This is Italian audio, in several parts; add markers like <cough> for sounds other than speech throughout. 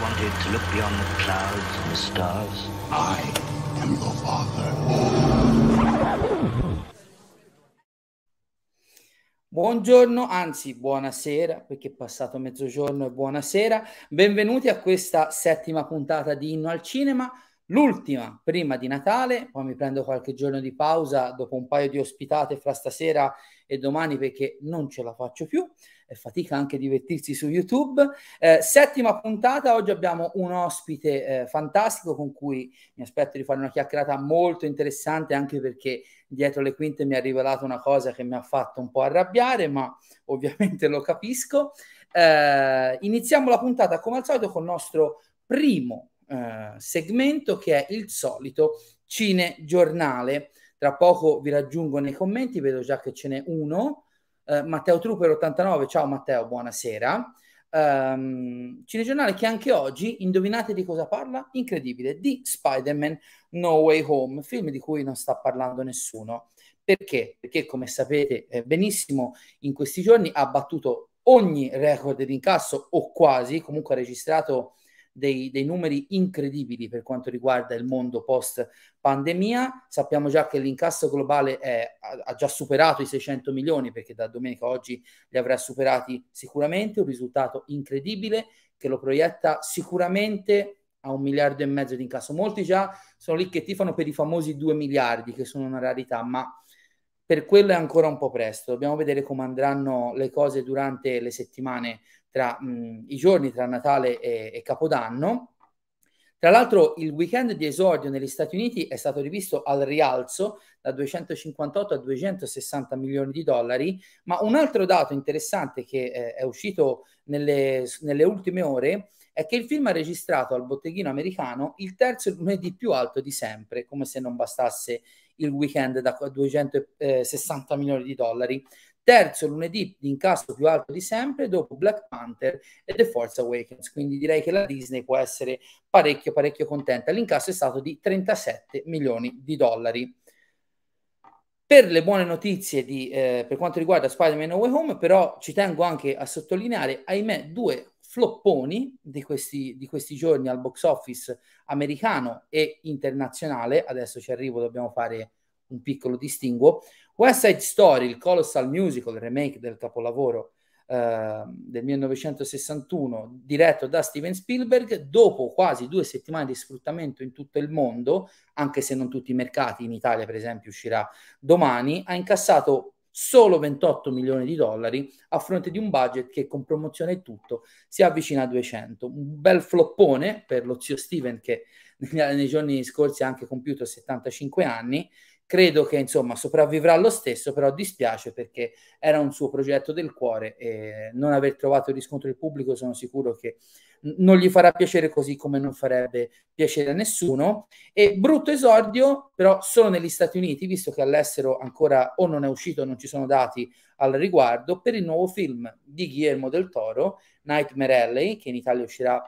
wanted to look beyond the clouds and the stars. I am your father. Buongiorno, anzi buonasera, perché è passato mezzogiorno e buonasera. Benvenuti a questa settima puntata di Inno al Cinema, l'ultima prima di Natale, poi mi prendo qualche giorno di pausa dopo un paio di ospitate fra stasera e domani perché non ce la faccio più è fatica anche divertirsi su YouTube. Eh, settima puntata, oggi abbiamo un ospite eh, fantastico con cui mi aspetto di fare una chiacchierata molto interessante anche perché dietro le quinte mi ha rivelato una cosa che mi ha fatto un po' arrabbiare, ma ovviamente lo capisco. Eh, iniziamo la puntata come al solito con il nostro primo eh, segmento che è il solito cinegiornale. Tra poco vi raggiungo nei commenti, vedo già che ce n'è uno. Uh, Matteo Trooper 89, ciao Matteo, buonasera. Um, cinegiornale che anche oggi, indovinate di cosa parla? Incredibile, di Spider-Man No Way Home, film di cui non sta parlando nessuno. Perché? Perché come sapete eh, benissimo in questi giorni ha battuto ogni record di incasso o quasi, comunque ha registrato dei, dei, numeri incredibili per quanto riguarda il mondo post pandemia. Sappiamo già che l'incasso globale è, ha, già superato i 600 milioni perché da domenica oggi li avrà superati sicuramente, un risultato incredibile che lo proietta sicuramente a un miliardo e mezzo di incasso. Molti già sono lì che tifano per i famosi 2 miliardi che sono una rarità, ma per quello è ancora un po' presto. Dobbiamo vedere come andranno le cose durante le settimane tra mh, i giorni tra Natale e, e Capodanno. Tra l'altro il weekend di esordio negli Stati Uniti è stato rivisto al rialzo da 258 a 260 milioni di dollari, ma un altro dato interessante che eh, è uscito nelle, nelle, ultime ore è che il film ha registrato al botteghino americano il terzo lunedì più alto di sempre, come se non bastasse il weekend da 260 milioni di dollari terzo lunedì di incasso più alto di sempre dopo Black Panther e The Force Awakens, quindi direi che la Disney può essere parecchio parecchio contenta. L'incasso è stato di 37 milioni di dollari. Per le buone notizie di, eh, per quanto riguarda Spider-Man No Way Home, però ci tengo anche a sottolineare, ahimè, due flopponi di questi, di questi giorni al box office americano e internazionale. Adesso ci arrivo, dobbiamo fare un piccolo distinguo. West Side Story, il colossal musical, il remake del capolavoro eh, del 1961, diretto da Steven Spielberg, dopo quasi due settimane di sfruttamento in tutto il mondo, anche se non tutti i mercati, in Italia per esempio uscirà domani, ha incassato solo 28 milioni di dollari a fronte di un budget che con promozione e tutto si avvicina a 200. Un bel floppone per lo zio Steven che <laughs> nei giorni scorsi ha anche compiuto 75 anni credo che insomma sopravvivrà lo stesso, però dispiace perché era un suo progetto del cuore e non aver trovato il riscontro del pubblico sono sicuro che non gli farà piacere così come non farebbe piacere a nessuno. E brutto esordio, però solo negli Stati Uniti, visto che all'estero ancora o non è uscito o non ci sono dati al riguardo, per il nuovo film di Guillermo del Toro, Nightmare Alley, che in Italia uscirà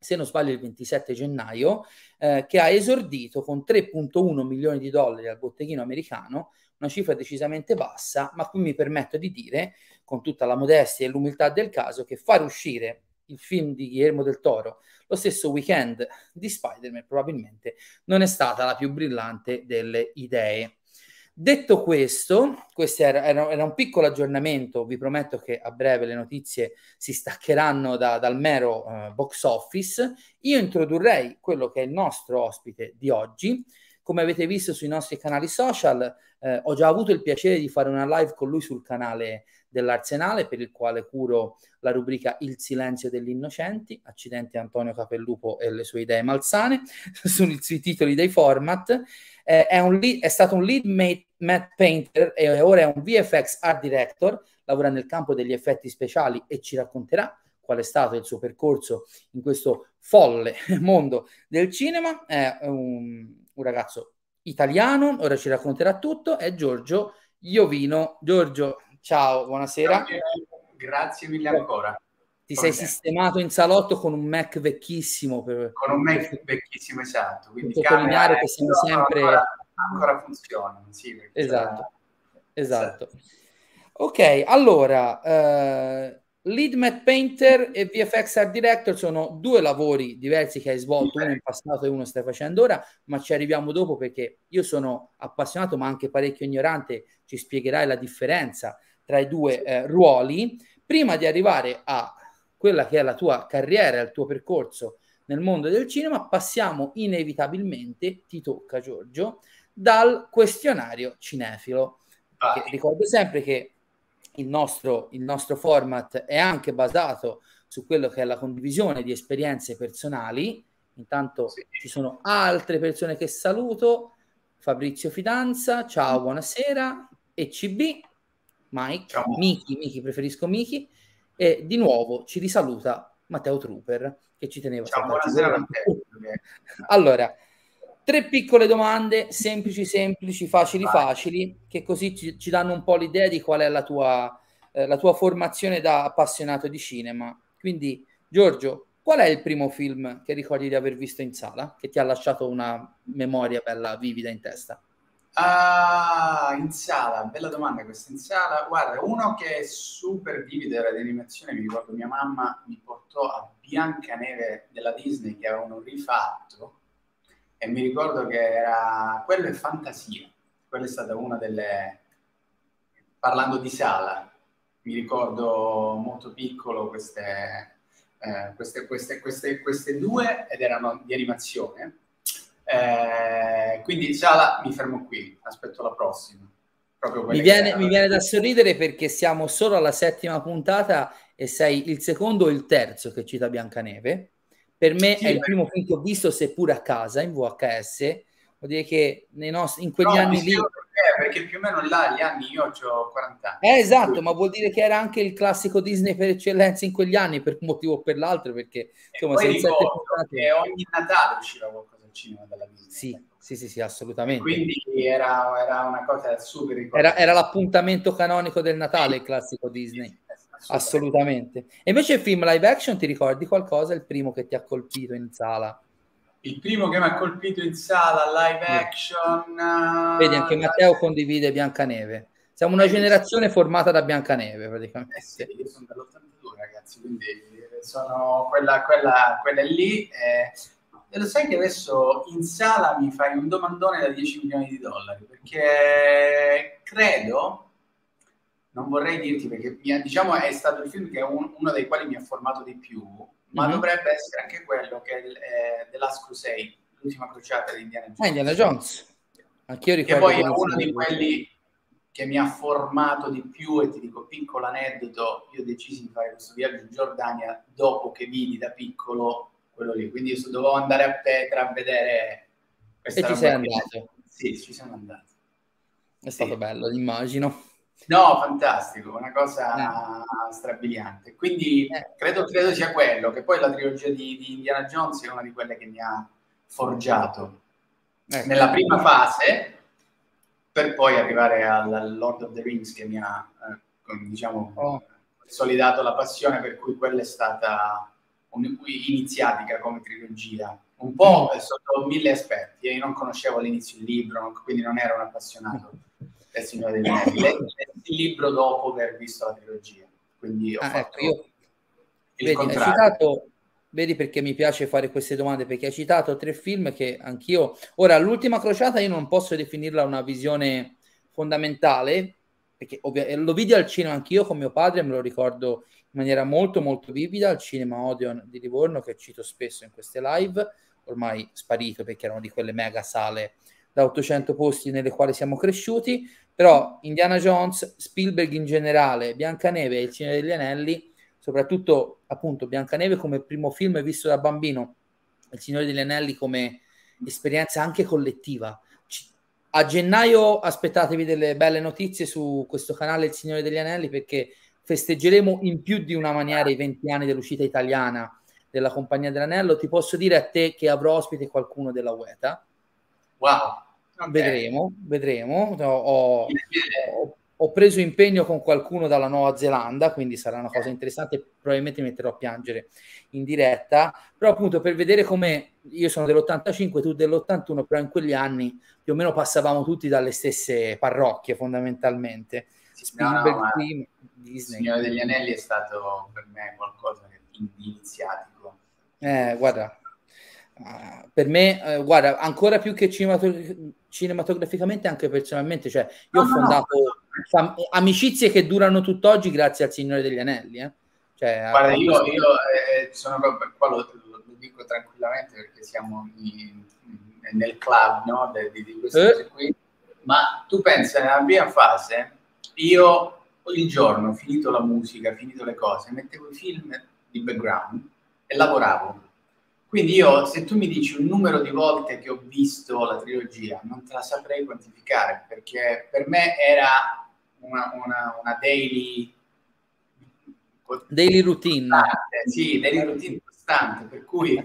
se non sbaglio il 27 gennaio, eh, che ha esordito con 3.1 milioni di dollari al botteghino americano, una cifra decisamente bassa, ma qui mi permetto di dire, con tutta la modestia e l'umiltà del caso, che far uscire il film di Guillermo del Toro lo stesso weekend di Spider-Man probabilmente non è stata la più brillante delle idee. Detto questo, questo era, era, era, un piccolo aggiornamento, vi prometto che a breve le notizie si staccheranno da, dal mero uh, box office. Io introdurrei quello che è il nostro ospite di oggi. Come avete visto sui nostri canali social, eh, ho già avuto il piacere di fare una live con lui sul canale dell'Arsenale, per il quale curo la rubrica Il silenzio degli innocenti, accidenti Antonio Capellupo e le sue idee malsane, <laughs> sui, sui titoli dei format. Eh, è, lead, è, stato un lead matte painter e ora è un VFX art director, lavora nel campo degli effetti speciali e ci racconterà qual è stato il suo percorso in questo folle <laughs> mondo del cinema. È un, un ragazzo italiano, ora ci racconterà tutto, è Giorgio Iovino. Giorgio, ciao, buonasera. Grazie, mille ancora. Ti sei sistemato in salotto con un Mac vecchissimo. Per, con un Mac vecchissimo, esatto. Quindi sottolineare che siamo sempre... Ancora, ancora funziona. Sì, esatto, esatto. Ok, allora, eh, Lead Matte Painter e VFX Art Director sono due lavori diversi che hai svolto, uno in passato e uno stai facendo ora, ma ci arriviamo dopo perché io sono appassionato ma anche parecchio ignorante, ci spiegherai la differenza tra i due eh, ruoli. Prima di arrivare a quella che è la tua carriera, il tuo percorso nel mondo del cinema, passiamo inevitabilmente, ti tocca Giorgio, dal questionario cinefilo. ricordo sempre che il nostro, il nostro format è anche basato su quello che è la condivisione di esperienze personali. Intanto sì. ci sono altre persone che saluto. Fabrizio Fidanza, ciao, buonasera. ECB, Mike, ciao. Miki, Miki, preferisco Miki. E di nuovo ci risaluta Matteo Trooper, che ci teneva ciao, buonasera <laughs> Allora, tre piccole domande, semplici, semplici, facili, Vai. facili, che così ci, ci, danno un po' l'idea di qual è la tua, eh, la tua formazione da appassionato di cinema. Quindi, Giorgio, qual è il primo film che ricordi di aver visto in sala, che ti ha lasciato una memoria bella vivida in testa? Ah, in sala, bella domanda questa in sala. Guarda, uno che è super vivido era di animazione, mi ricordo mia mamma mi portò a Biancaneve della Disney che avevano rifatto e mi ricordo che era quello è fantasia. Quella è stata una delle parlando di sala, mi ricordo molto piccolo queste, eh, queste, queste, queste, due ed erano di animazione. Eh, quindi sala mi fermo qui, aspetto la prossima. Mi viene, mi viene, da sorridere perché siamo solo alla settima puntata e sei il secondo o il terzo che cita Biancaneve. Per me sì, è il primo film che ho visto, seppure a casa, in VHS. Vuol dire che nei nostri, in quegli no, anni lì... Perché, perché più o meno là, gli anni, io ho 40 anni. Eh, esatto, quindi... ma vuol dire che era anche il classico Disney per eccellenza in quegli anni, per un motivo o per l'altro, perché insomma... se ogni Natale usciva qualcosa al cinema della Disney. Sì, sì, sì, sì, assolutamente. Quindi era, era una cosa super era, era, l'appuntamento canonico del Natale, il classico Disney. Assolutamente. E invece il film live action, ti ricordi qualcosa? Il primo che ti ha colpito in sala? Il primo che mi ha colpito in sala, live action... Vedi, anche Matteo condivide Biancaneve. Siamo una generazione formata da Biancaneve, praticamente. Eh sì, io sono dell'82, ragazzi, quindi sono quella, quella, quella lì. Eh, e lo sai che adesso in sala mi fai un domandone da 10 milioni di dollari, perché credo non vorrei dirti perché diciamo è stato il film che è un, uno dei quali mi ha formato di più, ma mm-hmm. dovrebbe essere anche quello che è eh, The Last Crusade, l'ultima crociata di Indiana Jones. Ah, Indiana Jones. Anch'io ricordo. Che poi è uno di quelli che mi ha formato di più e ti dico piccolo aneddoto, io decisi di fare questo viaggio in Giordania dopo che vidi da piccolo quello lì, quindi io dovevo andare a Petra a vedere questa E ci sei andato? Sì, ci siamo andati. È stato bello, immagino. No, fantastico, una cosa eh. strabiliante. Quindi eh. credo, credo, sia quello, che poi la trilogia di, di, Indiana Jones è una di quelle che mi ha forgiato ecco. nella prima fase, per poi arrivare al Lord of the Rings che mi ha, eh, diciamo, oh. consolidato la passione, per cui quella è stata iniziatica come trilogia. Un po' mm. sotto mille aspetti, io non conoscevo all'inizio il libro, quindi non ero un appassionato del Signore degli Anelli. Il libro dopo aver visto la trilogia. Quindi ho ah, fatto ecco, io... il vedi, contrario. Citato, vedi perché mi piace fare queste domande, perché hai citato tre film che anch'io... Ora, l'ultima crociata io non posso definirla una visione fondamentale, perché ovvia... lo vidi al cinema anch'io con mio padre, me lo ricordo in maniera molto molto vivida al cinema Odeon di Livorno, che cito spesso in queste live, ormai sparito perché erano di quelle mega sale da 800 posti nelle quali siamo cresciuti, però Indiana Jones, Spielberg in generale, Biancaneve e Il Signore degli Anelli, soprattutto appunto Biancaneve come primo film visto da bambino, Il Signore degli Anelli come esperienza anche collettiva. A gennaio aspettatevi delle belle notizie su questo canale Il Signore degli Anelli perché festeggeremo in più di una maniera i 20 anni dell'uscita italiana della Compagnia dell'Anello. Ti posso dire a te che avrò ospite qualcuno della UETA Wow. Okay. Vedremo, vedremo. Ho, ho, ho, preso impegno con qualcuno dalla Nuova Zelanda, quindi sarà una cosa interessante. Probabilmente mi metterò a piangere in diretta. Però, appunto, per vedere come io sono dell'85, tu dell'81, però in quegli anni più o meno passavamo tutti dalle stesse parrocchie, fondamentalmente. Spielberg no, no, prima, Disney. Il Signore degli Anelli è stato per me qualcosa di iniziatico. Eh, guarda, uh, per me, uh, guarda, ancora più che cinematog- cinematograficamente, anche personalmente, cioè io no, ho fondato fam- amicizie che durano tutt'oggi grazie al Signore degli Anelli. Eh? Cioè, guarda, io, io eh, sono proprio, qua lo, lo, dico tranquillamente perché siamo in, nel club no? di, di, di queste eh. cose qui, ma tu pensa nella prima fase, io il giorno, finito la musica, finito le cose, mettevo i film di background e lavoravo. Quindi io, se tu mi dici un numero di volte che ho visto la trilogia, non te la saprei quantificare, perché per me era una, una, una daily... Daily routine. Costante, sì, daily routine costante, per cui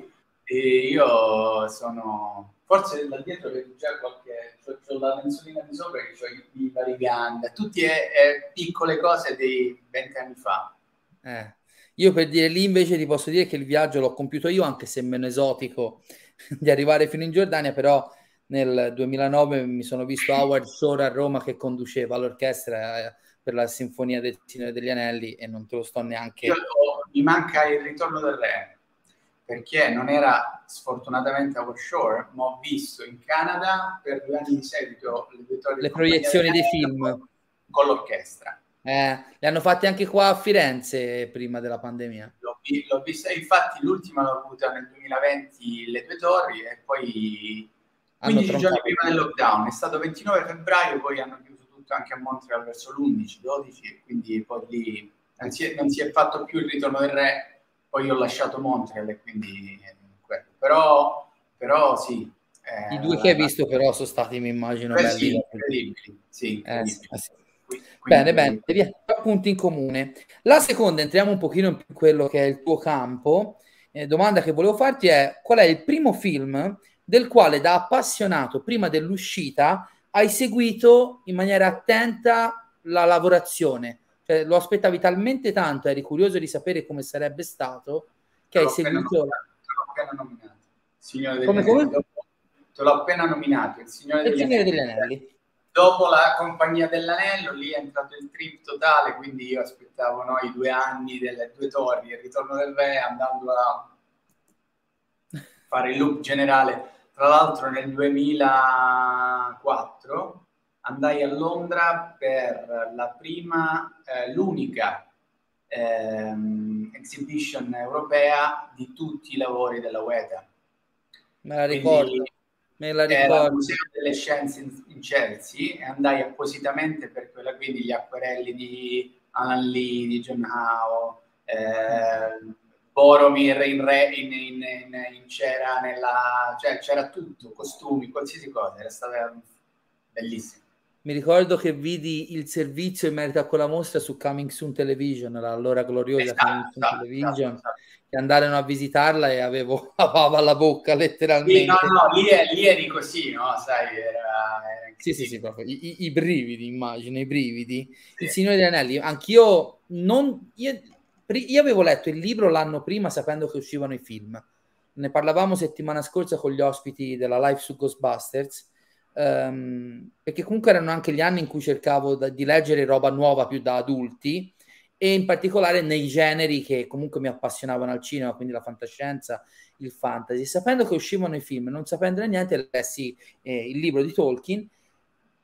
eh, io sono... Forse da dietro vedo già qualche... Ho la mensolina di sopra che ho i, i variganda, tutte eh, piccole cose dei vent'anni fa. Eh. Io per dire lì invece ti posso dire che il viaggio l'ho compiuto io, anche se meno esotico <laughs> di arrivare fino in Giordania, però nel 2009 mi sono visto Howard Shore a Roma che conduceva l'orchestra eh, per la Sinfonia del Signore degli Anelli e non te lo sto neanche... Io, mi manca il ritorno del re, perché non era sfortunatamente Howard Shore, ma ho visto in Canada per due anni di seguito le, le proiezioni dei film. con l'orchestra. Eh, li hanno fatti anche qua a Firenze prima della pandemia. L'ho, l'ho vista, infatti l'ultima l'ho avuta nel 2020 le due torri e poi 15 giorni prima del lockdown, è stato 29 febbraio, poi hanno chiuso tutto anche a Montreal verso l'11, 12 e quindi poi lì non si, è, non si è fatto più il ritorno del re, poi ho lasciato Montreal e quindi eh, però, però sì. Eh, I due che hai visto però sono stati, mi immagino, belli. Sì, incredibili, sì, eh, incredibili. Eh, sì. Quindi... Bene, bene, via, punti in comune. La seconda, entriamo un pochino in quello che è il tuo campo. Eh, domanda che volevo farti è qual è il primo film del quale da appassionato prima dell'uscita hai seguito in maniera attenta la lavorazione? Cioè, lo aspettavi talmente tanto, eri curioso di sapere come sarebbe stato, che hai seguito... L'ho appena nominato. Signore degli come, Anelli. Come? Te l'ho appena nominato, il Signore degli, il Signore degli Anelli dopo la compagnia dell'anello lì è entrato il trip totale quindi io aspettavo no, i due anni delle due torri il ritorno del re andando a fare il loop generale tra l'altro nel 2004 andai a Londra per la prima eh, l'unica ehm, exhibition europea di tutti i lavori della UETA me la ricordo quindi, Me la ricordo. Era Museo delle Scienze in, in, Chelsea e andai appositamente per quella, quindi gli acquerelli di Alan Lee, di John Howe, eh, Boromir in, re, in, in, in, c'era nella, cioè c'era tutto, costumi, qualsiasi cosa, era stata bellissima. Mi ricordo che vidi il servizio in merito a quella mostra su Coming Soon Television, l'allora gloriosa esatto, Coming Soon esatto, Television. Esatto, esatto che andarono a visitarla e avevo <laughs> la pava alla bocca letteralmente. Sì, no, no, lì, è, lì eri così, no? Sai, era... era sì, sì, sì, proprio. I, i, I, brividi, immagino, i brividi. Sì. Il Signore degli Anelli, anch'io non... Io, io avevo letto il libro l'anno prima sapendo che uscivano i film. Ne parlavamo settimana scorsa con gli ospiti della live su Ghostbusters, um, perché comunque erano anche gli anni in cui cercavo da, di leggere roba nuova più da adulti e in particolare nei generi che comunque mi appassionavano al cinema, quindi la fantascienza, il fantasy. Sapendo che uscivano i film, non sapendone niente, lessi eh, il libro di Tolkien.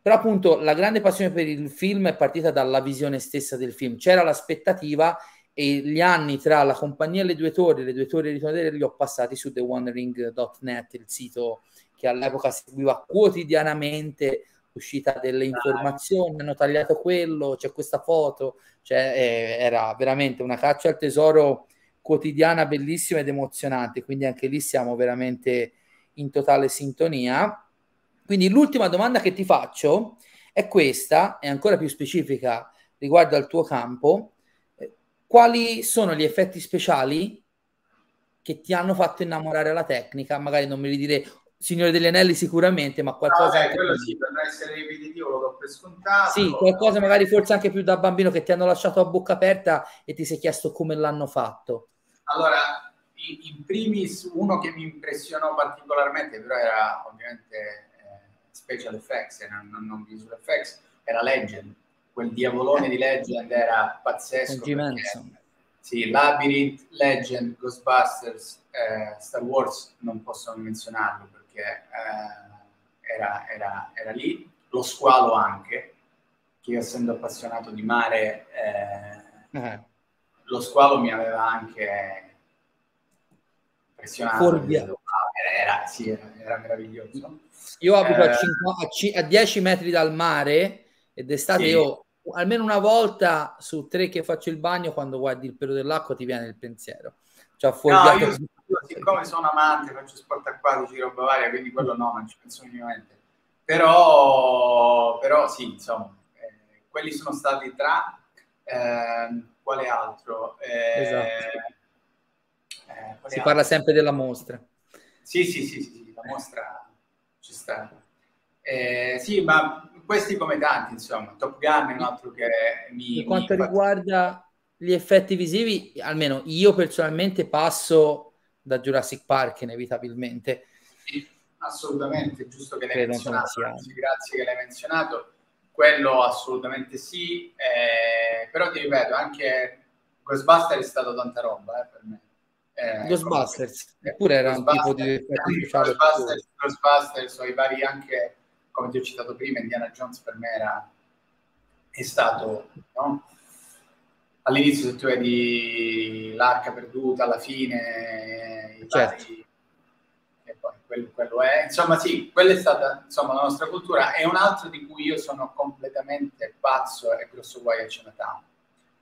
Però appunto la grande passione per il film è partita dalla visione stessa del film. C'era l'aspettativa e gli anni tra la compagnia e le due torri, le due torri e ritorno li ho passati su TheWandering.net, il sito che all'epoca seguiva quotidianamente uscita delle informazioni, hanno tagliato quello, c'è questa foto, cioè, eh, era veramente una caccia al tesoro quotidiana bellissima ed emozionante, quindi anche lì siamo veramente in totale sintonia. Quindi l'ultima domanda che ti faccio è questa, è ancora più specifica riguardo al tuo campo. Quali sono gli effetti speciali che ti hanno fatto innamorare la tecnica? Magari non me li dire Signore degli Anelli sicuramente, ma qualcosa... No, beh, quello sì, per non essere ripetitivo lo do per scontato. Sì, qualcosa magari forse anche più da bambino che ti hanno lasciato a bocca aperta e ti sei chiesto come l'hanno fatto. Allora, in primis uno che mi impressionò particolarmente, però era ovviamente eh, special effects e non, non, visual effects, era Legend. quel diavolone di Legend era pazzesco. Sì, Labyrinth, Legend, Ghostbusters, eh, Star Wars non possono menzionarlo perché eh, era, era, era, lì. Lo squalo anche, che io essendo appassionato di mare, eh, eh. lo squalo mi aveva anche impressionato. Era, sì, era, era, meraviglioso. Io abito a, 5, eh, a, 10 metri dal mare ed d'estate sì. io almeno una volta su tre che faccio il bagno, quando guardi il pelo dell'acqua ti viene il pensiero. Cioè, no, io, siccome sono amante, faccio sport acquatici, roba varia, quindi quello no, non ci penso minimamente. Però, però sì, insomma, eh, quelli sono stati tra... Eh, quale altro? Eh, esatto. Eh, si altro? parla sempre della mostra. Sì, sì, sì, sì, sì la mostra ci sta. Eh, sì, ma questi come tanti, insomma, Top Gun è un altro che mi... Per quanto mi riguarda gli effetti visivi, almeno io personalmente passo da Jurassic Park inevitabilmente. Sì, assolutamente, giusto che l'hai menzionato, anzi, grazie che l'hai menzionato. Quello assolutamente sì, eh, però ti ripeto, anche Ghostbusters è stato tanta roba eh, per me. Eh, Ghostbusters, eppure era un tipo di. Ghostbusters, Ghostbusters, o i vari anche come ti ho citato prima, Indiana Jones per me era, è stato, no? All'inizio se tu vedi l'arca perduta, alla fine, i certo. vari, e poi quello, quello, è, insomma sì, quella è stata insomma, la nostra cultura e un altro di cui io sono completamente pazzo è Grosso Guai a Chinatown,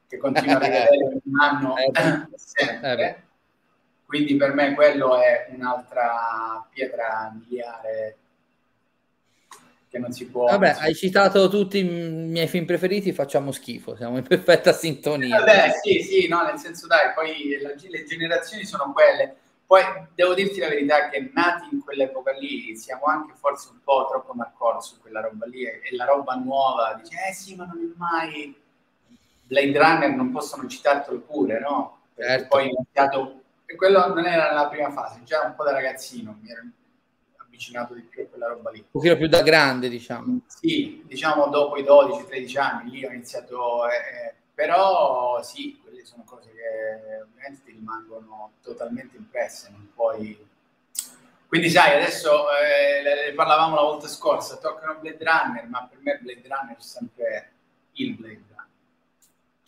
che continua a <laughs> rivedere un anno eh, <laughs> sempre. Eh, Quindi per me quello è un'altra pietra miliare che non si può... Vabbè, hai citato tutti i miei film preferiti, facciamo schifo, siamo in perfetta sintonia. Vabbè, sì, sì, no, nel senso dai, poi la, le generazioni sono quelle. Poi devo dirti la verità che nati in quell'epoca lì siamo anche forse un po' troppo marcor su quella roba lì e, e la roba nuova, dice, eh sì, ma non è mai... Blade Runner non possono citartelo pure, no? Perché certo. poi ho iniziato... E quello non era la prima fase, già un po' da ragazzino mi ero avvicinato di più a quella roba lì. Un pochino più da grande, diciamo. Sì, diciamo dopo i 12-13 anni, lì ho iniziato, eh, eh, però sì, quelle sono cose che ovviamente ti rimangono totalmente impresse, non puoi... Quindi sai, adesso eh, parlavamo la volta scorsa, toccano Blade Runner, ma per me Blade Runner è sempre il Blade Runner.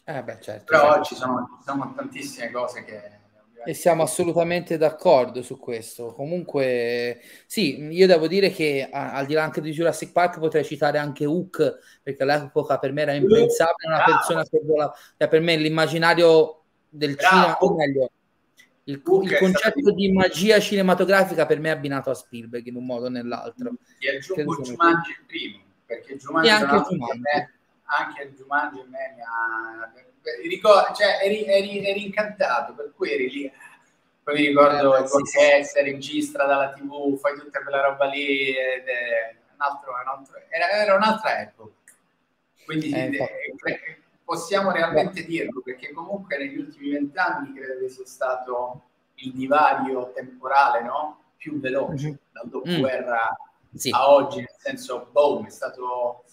Eh beh, certo. Però certo. Ci, sono, ci sono tantissime cose che e siamo assolutamente d'accordo su questo. Comunque, sì, io devo dire che a, al di là anche di Jurassic Park potrei citare anche Hook, perché all'epoca per me era impensabile una Bravo. persona che vola, cioè per me l'immaginario del Bravo. cinema, o meglio, il, il concetto di magia cinematografica per me è abbinato a Spielberg in un modo o nell'altro. Ti aggiungo Jumanji il primo, perché Jumanji, e anche Jumanji. Anche il Jumanji a me mi ha ricordo, cioè, eri, eri, eri, incantato, per cui eri lì. Poi mi ricordo eh, sì, sì. registra dalla tv, fai tutta quella roba lì, ed è un altro, un altro, era, era, un'altra epoca. Quindi eh, eh, possiamo realmente dirlo, perché comunque negli ultimi vent'anni credo che sia stato il divario temporale no? più veloce, mm-hmm. dal dopoguerra mm. sì. a oggi, nel senso, boom, è stato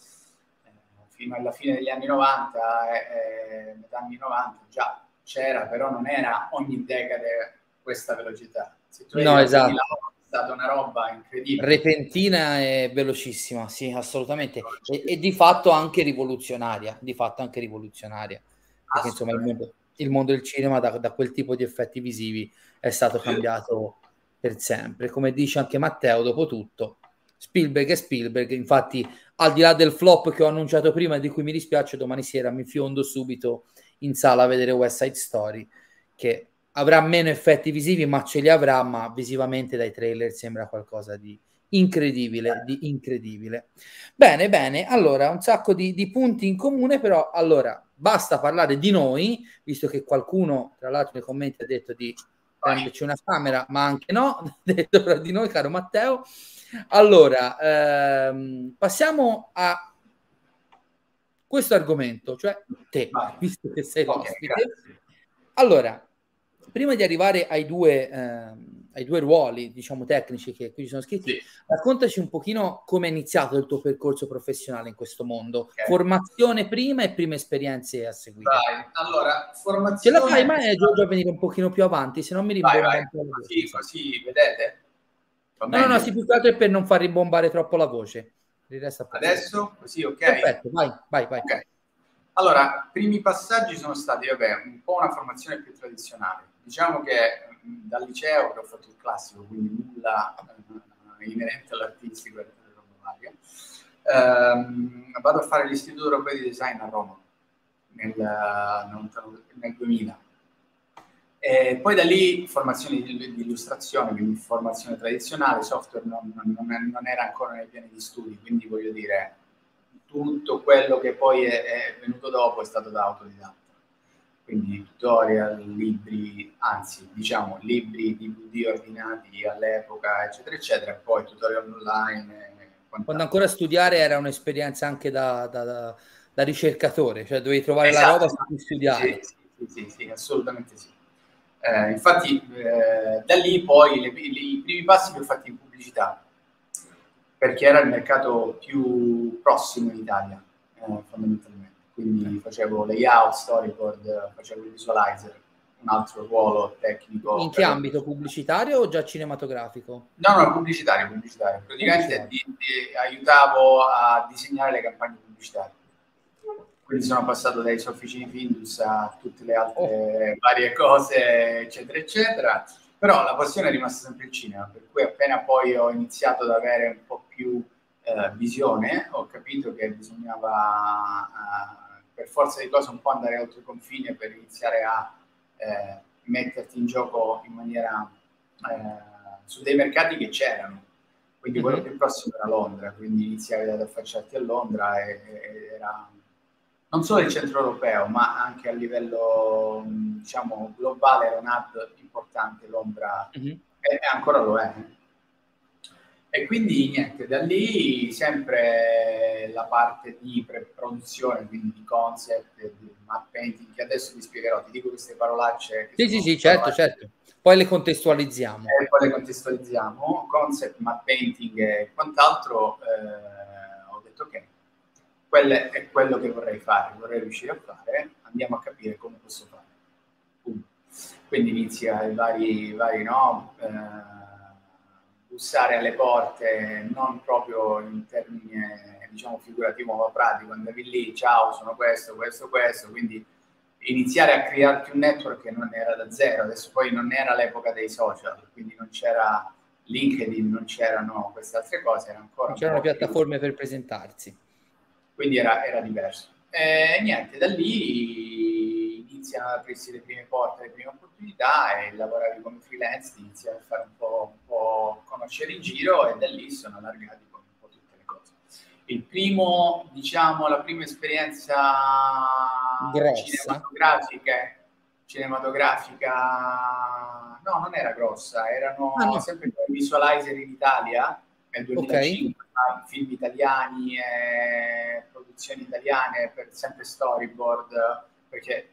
fino alla fine degli anni 90, eh, metà anni 90 già c'era, però non era ogni decade questa velocità. no, esatto. è stata una roba incredibile. Repentina e velocissima, sì, assolutamente. E, e, di fatto anche rivoluzionaria, di fatto anche rivoluzionaria. Perché insomma il mondo, il mondo del cinema da, da, quel tipo di effetti visivi è stato cambiato per sempre. Come dice anche Matteo, dopo tutto, Spielberg e Spielberg, infatti al di là del flop che ho annunciato prima e di cui mi dispiace, domani sera mi fiondo subito in sala a vedere West Side Story, che avrà meno effetti visivi, ma ce li avrà, ma visivamente dai trailer sembra qualcosa di incredibile, di incredibile. Bene, bene, allora un sacco di, di punti in comune, però allora basta parlare di noi, visto che qualcuno, tra l'altro nei commenti ha detto di prenderci una camera, ma anche no, <laughs> detto però di noi, caro Matteo. Allora, ehm, passiamo a questo argomento, cioè te, visto che sei l'ospite. allora, prima di arrivare ai due, ehm, ai due ruoli, diciamo, tecnici che qui ci sono scritti, sì. raccontaci un pochino come è iniziato il tuo percorso professionale in questo mondo. Okay. Formazione prima e prime esperienze a seguire. Vai. Allora, formazione... Ce la fai, ma è già venire un pochino più avanti, se non mi rimbomba un po' Così, così, vedete? No, no, no, si più che altro è per non far ribombare troppo la voce. Adesso? Così, ok? Perfetto, vai, vai, vai. Okay. Allora, primi passaggi sono stati, vabbè, un po' una formazione più tradizionale. Diciamo che dal liceo che ho fatto il classico, quindi nulla uh, inerente all'artistico e alle robe varie, ehm, vado a fare l'Istituto Europeo di Design a Roma nel, nel 2000 e poi da lì formazione di, di, illustrazione, quindi formazione tradizionale, software non, non, non, era ancora nei piani di studi, quindi voglio dire, tutto quello che poi è, è venuto dopo è stato da autodidatta. Quindi tutorial, libri, anzi diciamo libri DVD ordinati all'epoca, eccetera, eccetera, poi tutorial online. Quando ancora studiare era un'esperienza anche da, da, da, da ricercatore, cioè dovevi trovare esatto, la roba su cui studiare. Sì, sì, sì, sì assolutamente sì. Eh, infatti eh, da lì poi le, le, i primi passi li ho fatti in pubblicità, perché era il mercato più prossimo in Italia, eh, fondamentalmente. Quindi facevo layout, storyboard, facevo il visualizer, un altro ruolo tecnico. In che ambito? Pubblicitario o già cinematografico? No, no, pubblicitario, pubblicitario. Praticamente pubblicitario. Di, di, aiutavo a disegnare le campagne pubblicitarie quindi sono passato dai sofficini Findus a tutte le altre oh. varie cose, eccetera, eccetera. Però la passione è rimasta sempre il cinema, per cui appena poi ho iniziato ad avere un po' più eh, visione, ho capito che bisognava eh, per forza di cose un po' andare oltre i confini per iniziare a eh, metterti in gioco in maniera eh, su dei mercati che c'erano. Quindi quello più prossimo era Londra, quindi iniziavi ad affacciarti a Londra e, e era non solo il centro europeo, ma anche a livello diciamo, globale era un hub importante Londra mm-hmm. e ancora lo è. E quindi niente, da lì sempre la parte di pre-produzione, quindi di concept, di map painting, che adesso vi spiegherò, ti dico queste parolacce. Sì, sì, sì, certo, certo. Poi le contestualizziamo. E poi le contestualizziamo, concept, map painting e quant'altro. Eh, ho detto che quello è quello che vorrei fare, vorrei riuscire a fare, andiamo a capire come posso fare. Quindi inizia i vari, vari no, eh, bussare alle porte, non proprio in termine diciamo figurativo ma pratico, andavi lì, ciao, sono questo, questo, questo, quindi iniziare a crearti un network che non era da zero, adesso poi non era l'epoca dei social, quindi non c'era LinkedIn, non c'erano queste altre cose, era ancora... Non c'erano piattaforme più... per presentarsi. Quindi era, era diverso. E niente, da lì iniziano ad aprirsi le prime porte, le prime opportunità e lavoravi come freelance, inizi a fare un po', un po' conoscere in giro e da lì sono allargati con un po' tutte le cose. Il primo, diciamo, la prima esperienza Grossa. cinematografica, cinematografica, no, non era grossa, erano ah, no. sempre visualizer in Italia nel 2005, okay. film italiani e produzioni italiane per sempre storyboard, perché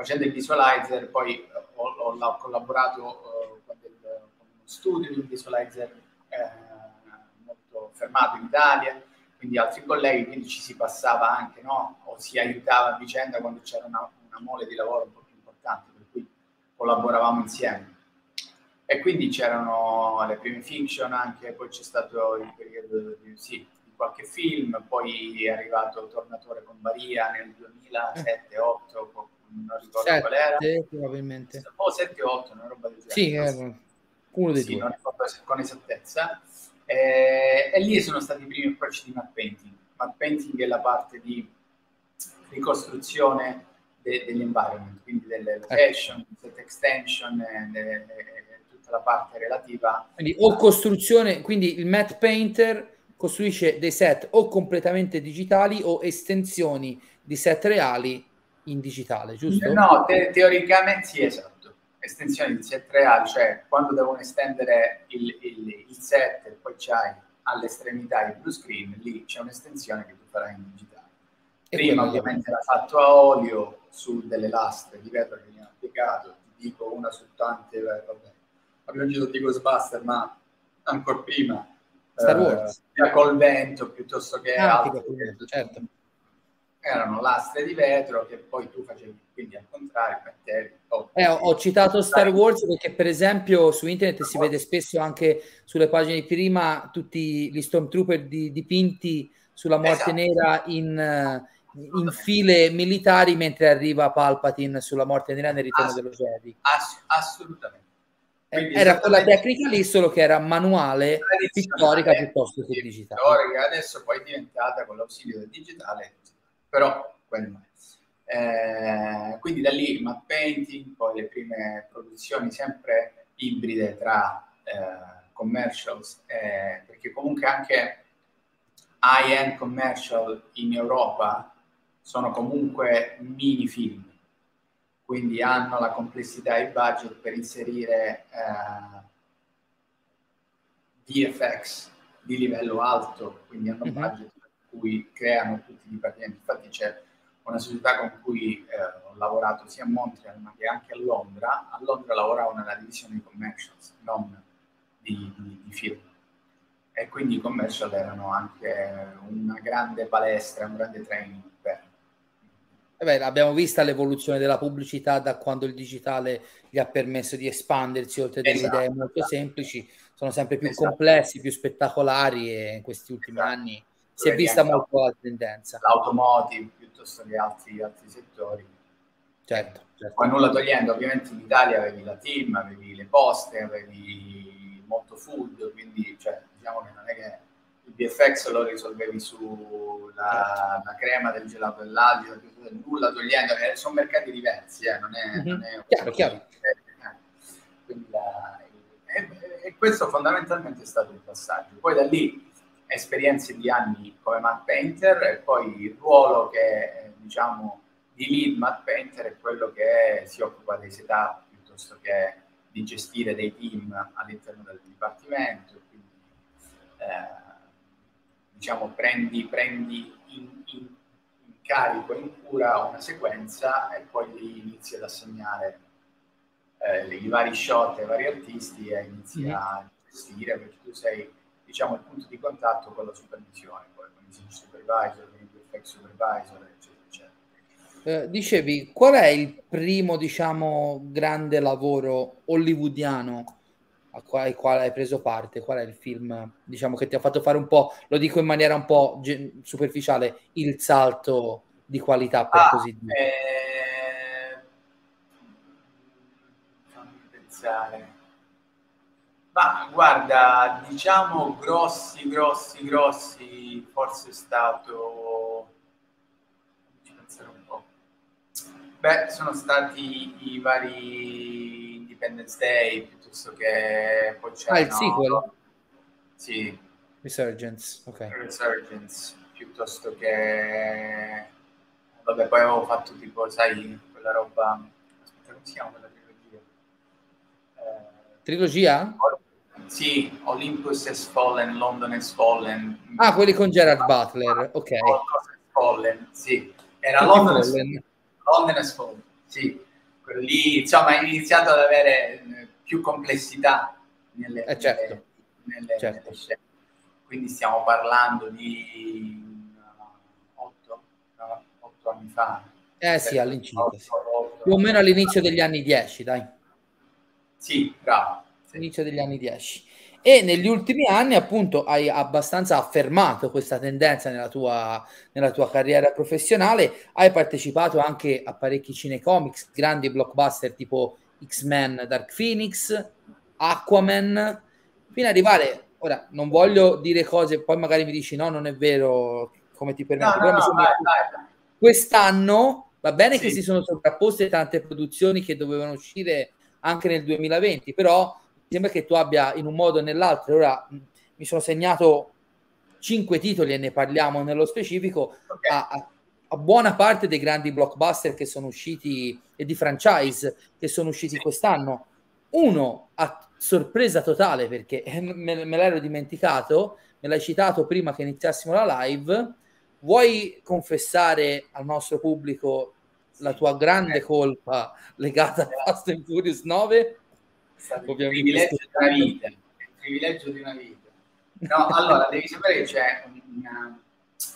facendo il visualizer poi ho, ho, ho collaborato uh, con, del, con, uno studio di un visualizer eh, molto fermato in Italia, quindi altri colleghi, quindi ci si passava anche, no? o si aiutava a vicenda quando c'era una, una mole di lavoro un po' più importante, per cui collaboravamo insieme e quindi c'erano le prime fiction anche, poi c'è stato il periodo di, sì, di qualche film, poi è arrivato Tornatore con Baria nel 2007 8 non ricordo 7, qual era. probabilmente. O 7 8, una roba del genere. Sì, eh, uno dei sì, due. non ricordo con esattezza. E, e lì sono stati i primi approcci di map painting. Map painting è la parte di ricostruzione de, dell'environment, quindi delle ecco. location, set extension, e, e, la parte relativa. Quindi o costruzione, quindi il matte painter costruisce dei set o completamente digitali o estensioni di set reali in digitale, giusto? No, te- teoricamente sì, esatto. Estensioni di set reali, cioè quando devono estendere il, il, il set e poi c'hai all'estremità il blue screen, lì c'è un'estensione che tu farai in digitale. E Prima ovviamente era fatto a olio su delle lastre di vetro che mi hanno applicato, ti dico una su tante, vabbè, abbiamo girato di Ghostbuster, ma ancora prima Star eh, Wars. Eh, col vento piuttosto che ah, altri, vento, certo. Erano lastre di vetro che poi tu facevi quindi al contrario mettevi oh, eh, ho citato Star Wars perché per esempio su internet si vede spesso anche sulle pagine di prima tutti gli stormtrooper di, dipinti sulla morte esatto. nera in, in file militari mentre arriva Palpatine sulla morte nera nel ritorno dello Jedi. ass- assolutamente. Quindi era quella tecnica lì, solo che era manuale, pittorica piuttosto che digitale. Pittorica, adesso poi è diventata con l'ausilio del digitale, però quello è. Eh, quindi da lì matte painting, poi le prime produzioni sempre ibride tra eh, commercials, eh, perché comunque anche high-end commercial in Europa sono comunque mini film quindi hanno la complessità e il budget per inserire eh, VFX di livello alto, quindi hanno un mm-hmm. budget cui creano tutti i dipartimenti. Infatti c'è una società con cui eh, ho lavorato sia a Montreal ma che anche a Londra. A Londra lavoravo nella divisione di commercials, non di, di, di film. E quindi i commercial erano anche una grande palestra, un grande training Beh, abbiamo visto l'evoluzione della pubblicità da quando il digitale gli ha permesso di espandersi oltre delle esatto, idee molto esatto. semplici, sono sempre più esatto. complessi, più spettacolari e in questi ultimi esatto. anni si è vista molto la tendenza. L'automotive piuttosto che altri, altri settori. Certo, certo. Poi nulla togliendo, ovviamente in Italia avevi la team, avevi le poste, avevi molto food, quindi cioè, diciamo che non è che VFX lo risolvevi sulla la crema del gelato dell'algio, nulla togliendo, eh, sono mercati diversi, eh, non è, mm-hmm. non è chiaro, chiaro. Eh, la, e, e, questo fondamentalmente è stato il passaggio. Poi da lì esperienze di anni come Matt Painter e poi il ruolo che diciamo di lead Matt Painter è quello che si occupa dei setup piuttosto che di gestire dei team all'interno del dipartimento. Quindi, eh, diciamo, prendi, prendi in, in, in, carico, in cura una sequenza e poi inizi ad assegnare eh, i vari shot ai vari artisti e inizi mm-hmm. a gestire perché tu sei diciamo il punto di contatto con la supervisione, poi con il supervisor, con il VFX supervisor, eccetera, eccetera. Eh, dicevi, qual è il primo, diciamo, grande lavoro hollywoodiano a quale, quale hai preso parte? Qual è il film, diciamo, che ti ha fatto fare un po', lo dico in maniera un po' gen- superficiale, il salto di qualità, per ah, così dire? Eh... Fammi pensare. Ma guarda, diciamo grossi, grossi, grossi, forse è stato... Ci pensare un po'. Beh, sono stati i vari Independence Day, piuttosto che poi c'è... Ah, il sequel? Sì. Resurgence, ok. Resurgence, piuttosto che... Vabbè, poi avevo fatto tipo, sai, quella roba... Aspetta, come si chiama quella trilogia? Eh... Trilogia? Sì, Olympus has fallen, London has fallen. Ah, quelli con Gerard Butler, ok. Fallen, sì. Era London has, London has fallen, sì. Quello lì, insomma, è iniziato ad avere più complessità nelle, eh certo. nelle, certo. nelle scene. Quindi stiamo parlando di otto, otto anni fa. Eh sì, all'incirca. Sì. Più o meno all'inizio degli anni 10, dai. Sì, bravo. Sì. Inizio degli anni 10. E negli ultimi anni, appunto, hai abbastanza affermato questa tendenza nella tua, nella tua carriera professionale. Hai partecipato anche a parecchi cinecomics, grandi blockbuster tipo X-Men Dark Phoenix, Aquaman, fino ad arrivare, ora non voglio dire cose, poi magari mi dici no, non è vero, come ti permetti, no, no, no, vai, vai. quest'anno va bene sì. che si sono sovrapposte tante produzioni che dovevano uscire anche nel 2020, però sembra che tu abbia in un modo o nell'altro, ora mi sono segnato cinque titoli e ne parliamo nello specifico, okay. a, a a buona parte dei grandi blockbuster che sono usciti e di franchise che sono usciti quest'anno. Uno a sorpresa totale perché <laughs> me, me l'ero dimenticato, me l'hai citato prima che iniziassimo la live. Vuoi confessare al nostro pubblico la tua grande colpa legata a Fast and Furious 9? Stato il privilegio di una vita. Il privilegio di una vita. No, allora, devi sapere che c'è una,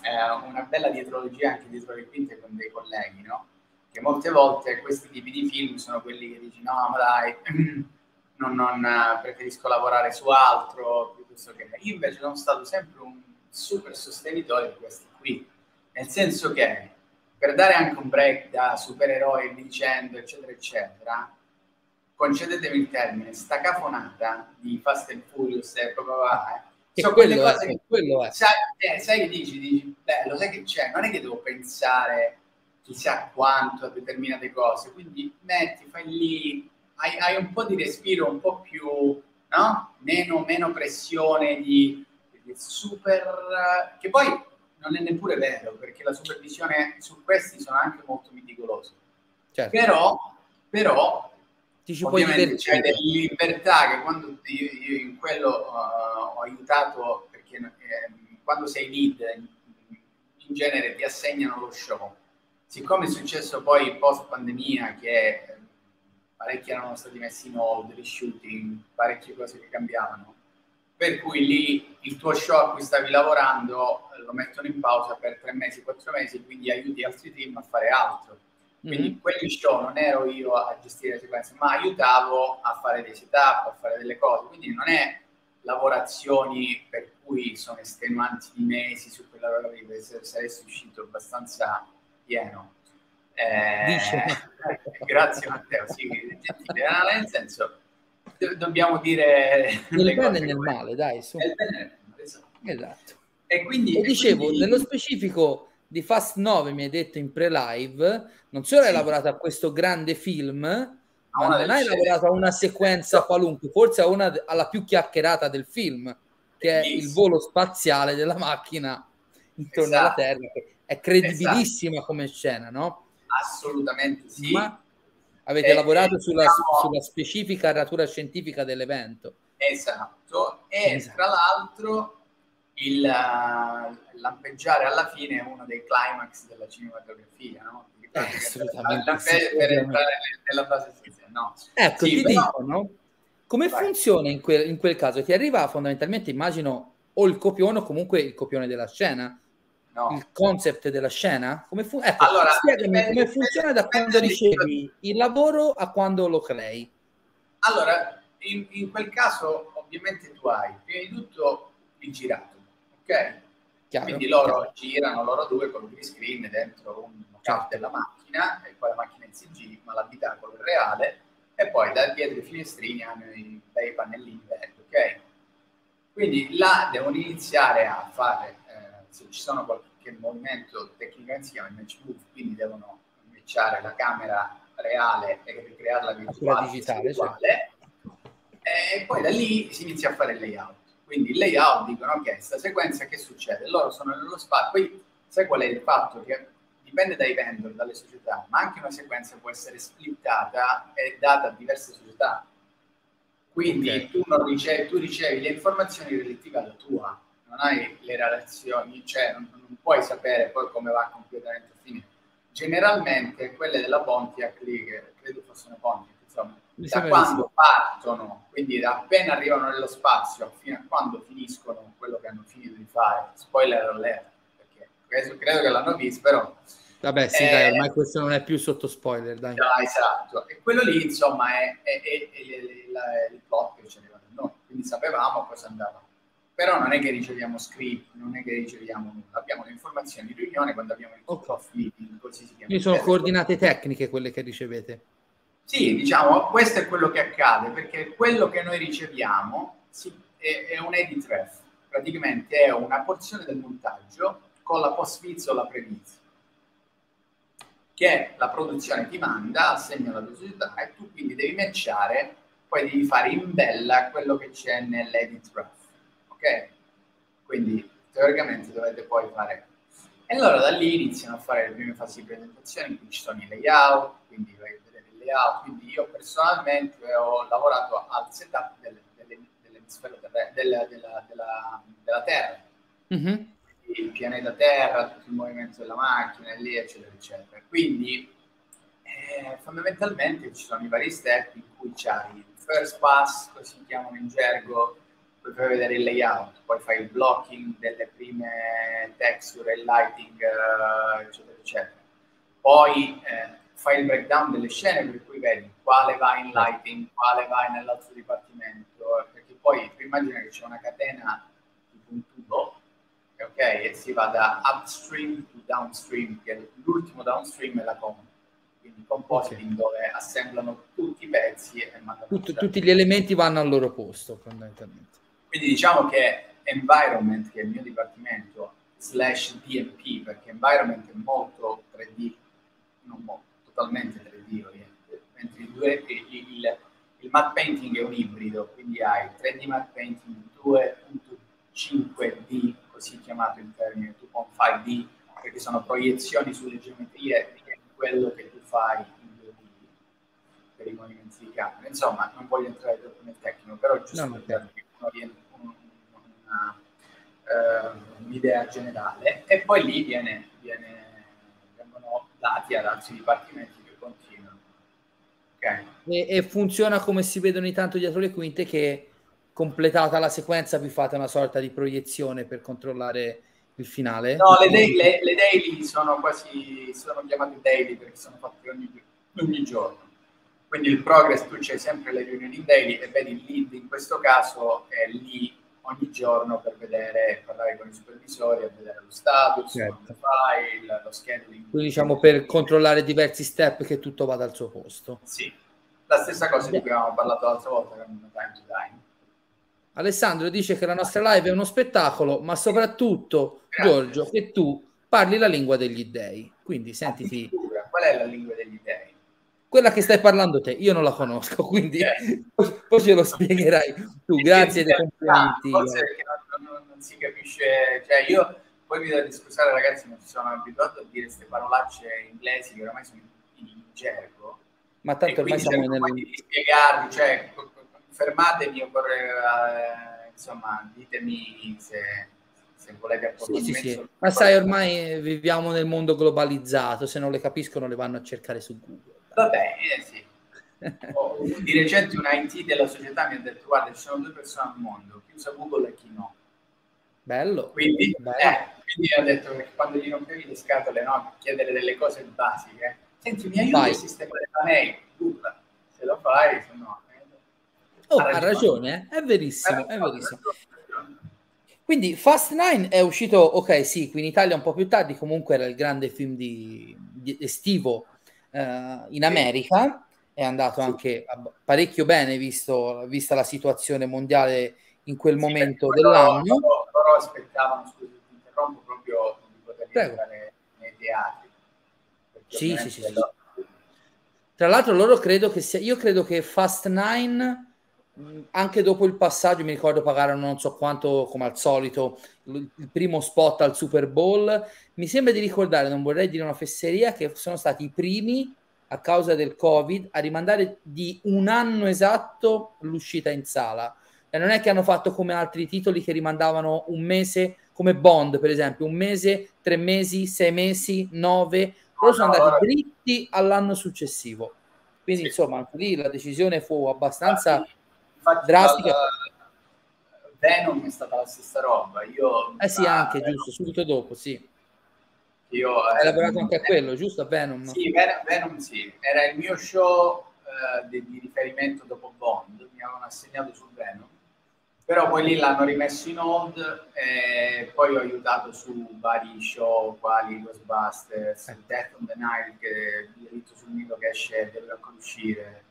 eh, una bella dietrologia anche dietro le quinte con dei colleghi, no? Che molte volte questi tipi di film sono quelli che dici no, ma dai, <clears throat> non, non preferisco lavorare su altro piuttosto che... Io invece sono stato sempre un super sostenitore di questi qui, nel senso che per dare anche un break da supereroi dicendo eccetera eccetera concedetemi il termine sta cafonata di Fast and Furious e proprio va eh. so quelle cose è, che quello è. Sai, eh, sai che dici, dici beh lo sai che c'è non è che devo pensare chissà quanto a determinate cose quindi metti fai lì hai, hai un po' di respiro un po' più no? meno, meno pressione di, di super che poi non è neppure vero, perché la supervisione su questi sono anche molto meticolosi. Certo. Però, però Ti ci ovviamente c'è delle libertà che quando io, io in quello uh, ho aiutato, perché eh, quando sei lead in, genere ti assegnano lo show. Siccome è successo poi post pandemia che eh, parecchi erano stati messi in hold, reshooting, parecchie cose che cambiavano, per cui lì il tuo show a cui stavi lavorando lo mettono in pausa per tre mesi, quattro mesi, quindi aiuti altri team a fare altro. Quindi mm-hmm. quelli show non ero io a gestire le sequenze, ma aiutavo a fare dei setup, a fare delle cose. Quindi non è lavorazioni per cui sono estenuanti di mesi su quella roba lì, saresti uscito abbastanza pieno. Eh, <laughs> grazie Matteo, sì, gentile, ah, nel senso dobbiamo dire nel bene e nel male, dai, su. Nel bene esatto. esatto. E quindi, e dicevo, quindi... nello specifico di Fast 9 mi hai detto in pre-live, non solo sì. hai lavorato a questo grande film, ma non hai scene. lavorato a una sequenza qualunque, forse a una alla più chiacchierata del film, che è il volo spaziale della macchina intorno esatto. alla Terra, che è credibilissima esatto. come scena, no? Assolutamente sì. Ma avete eh, lavorato sulla, diciamo... sulla specifica natura scientifica dell'evento. Esatto, e esatto. tra l'altro il lampeggiare alla fine è uno dei climax della cinematografia, no? Eh, assolutamente. La, sì, per entrare nella fase iniziale, no? Ecco, sì, ti però... dico, no? Come Vai. funziona in quel, in quel, caso? Ti arriva fondamentalmente, immagino, o il copione o comunque il copione della scena? No. Il concept della scena? Come fu- ecco, allora, spiegami come funziona da quando ricevi il lavoro a quando lo crei. Allora, in, in quel caso ovviamente tu hai prima di tutto il girato ok? Chiaro, Quindi loro chiaro. girano, loro due con un screen dentro un chat della macchina, e poi la macchina in CG, ma l'abitacolo è reale, e poi da dietro i finestrini hanno i bei pannellini verdi, ok? Quindi là devono iniziare a fare, eh, se ci sono qualche movimento tecnicamente si chiama image move, quindi devono matchare la camera reale e ricrearla virtuale, digitale, certo. e poi da lì si inizia a fare il layout quindi il layout dicono, ok, questa sequenza che succede? Loro sono nello spazio. Poi sai qual è il fatto? Che dipende dai vendor, dalle società, ma anche una sequenza può essere splittata e data a diverse società. Quindi okay. tu, non ricevi, tu ricevi le informazioni relative alla tua, non hai le relazioni, cioè non, non puoi sapere poi come va completamente a finire. Generalmente quelle della Pontiac lì, che credo fosse una Pontiac, insomma, da quando partono, quindi da appena arrivano nello spazio fino a quando finiscono quello che hanno finito di fare, spoiler alert, perché credo, che l'hanno visto, però... Vabbè, sì, eh, dai, ormai questo non è più sotto spoiler, dai. No, esatto. E quello lì, insomma, è, è, è, è il plot che c'era noi, quindi sapevamo cosa andava. Però non è che riceviamo script, non è che riceviamo nulla, abbiamo le informazioni di riunione quando abbiamo il okay. meeting, così si chiama. Quindi sono coordinate tecniche quelle che ricevete. Sì, diciamo, questo è quello che accade, perché quello che noi riceviamo è, è un edit ref, praticamente è una porzione del montaggio con la post-viz o la pre-viz, che la produzione ti manda, assegna alla tua società e tu quindi devi matchare, poi devi fare in bella quello che c'è nell'edit ref, ok? Quindi teoricamente dovete poi fare... E allora da lì iniziano a fare le prime fasi di presentazione in ci sono i layout, quindi layout, quindi io personalmente ho lavorato al setup del, del, dell'emisfero terra, del, della, della, della, Terra, mm-hmm. il pianeta Terra, tutto il movimento della macchina, lì, eccetera, eccetera. Quindi eh, fondamentalmente ci sono i vari step in cui c'hai first pass, così chiamano in gergo, poi fai vedere il layout, poi fai il blocking delle prime texture, il lighting, uh, eccetera, eccetera. Poi eh, fai il breakdown delle scene per cui vedi quale va in lighting, quale va nell'altro dipartimento, perché poi tu immagina che c'è una catena tipo un tubo, ok, e si va da upstream to downstream, che l'ultimo downstream è la comp quindi compositing okay. dove assemblano tutti i pezzi e mandano Tutto, tutti gli elementi vanno al loro posto fondamentalmente. Quindi diciamo che environment che è il mio dipartimento slash DMP perché environment è molto 3D non molto, totalmente 3D oriente mentre il, due, il, il, il matte painting è un ibrido quindi hai 3D matte painting 2.5D così chiamato in termini 2.5D perché sono proiezioni sulle geometrie di quello che fai in 2D per i movimenti di camera. Insomma, non voglio entrare troppo nel tecnico, però giusto no, per darvi uh, un'idea generale e poi lì viene, viene, dati ad altri dipartimenti che continuano. Okay. E, e, funziona come si vede ogni tanto dietro le quinte che completata la sequenza vi fate una sorta di proiezione per controllare il finale? No, le, day, le, le daily sono quasi, sono chiamate daily perché sono fatte ogni, ogni giorno. Quindi il progress, tu c'hai sempre le riunioni daily e vedi il lead in questo caso è lì ogni giorno per vedere, parlare con i supervisori, a vedere lo status, certo. il file, lo scheduling. Quindi diciamo per controllare diversi step che tutto vada al suo posto. Sì, la stessa cosa di cui abbiamo parlato l'altra volta con Time to Time Alessandro dice che la nostra live è uno spettacolo, ma soprattutto, Grazie. Giorgio, che tu parli la lingua degli dei. Quindi sentiti. Qual è la lingua degli dei? Quella che stai parlando te, io non la conosco, <laughs> quindi eh. poi ce lo spiegherai tu. <laughs> Grazie dei complimenti. Forse perché non, non, non, si capisce, cioè io poi mi devo scusare ragazzi, non ci sono abituato a dire queste parolacce inglesi che ormai sono in, in gergo. Ma tanto ormai siamo nel... di spiegarvi, cioè fermatemi oppure eh, insomma ditemi se, se volete approfondimento. Sì, sì, sì. Ma sai, ormai viviamo nel mondo globalizzato, se non le capiscono le vanno a cercare su Google. Vabbè, eh, sì. Oh, di recente un IT della società mi ha detto guarda ci sono due persone al mondo, chi usa Google e chi no. Bello. Quindi, bello. Eh, quindi ha detto che quando gli rompevi le scatole, no, chiedere delle cose basiche, senti mi aiuti a sistemare la mail, Google, se lo fai, se no Oh, ha ragione, eh? è verissimo, è verissimo. Quindi Fast 9 è uscito, ok, sì, qui in Italia un po' più tardi, comunque era il grande film di, di estivo uh, in America, è andato anche parecchio bene visto, vista la situazione mondiale in quel sì, momento dell'anno. Loro, loro aspettavano, scusi, ti interrompo, proprio di poter entrare nei teatri. Sì, sì, sì, sì. Tra l'altro loro credo che sia, io credo che Fast 9 anche dopo il passaggio mi ricordo pagarono non so quanto come al solito il primo spot al Super Bowl. Mi sembra di ricordare non vorrei dire una fesseria che sono stati i primi a causa del covid a rimandare di un anno esatto l'uscita in sala. E non è che hanno fatto come altri titoli che rimandavano un mese come Bond per esempio un mese tre mesi sei mesi nove. Loro sono andati dritti all'anno successivo. Quindi sì. insomma anche lì la decisione fu abbastanza Infatti, drastica. Venom è stata la stessa roba. Io, eh sì, anche, Venom, giusto, subito dopo, sì. Io, Hai eh, lavorato anche a quello, giusto? A Venom? Sì, Venom, Venom sì. Era il mio show eh, di, di, riferimento dopo Bond, mi avevano assegnato su Venom. Però poi lì l'hanno rimesso in hold e poi ho aiutato su vari show quali Ghostbusters, eh. Death on the Nile che è il diritto sul mito che esce, deve ancora uscire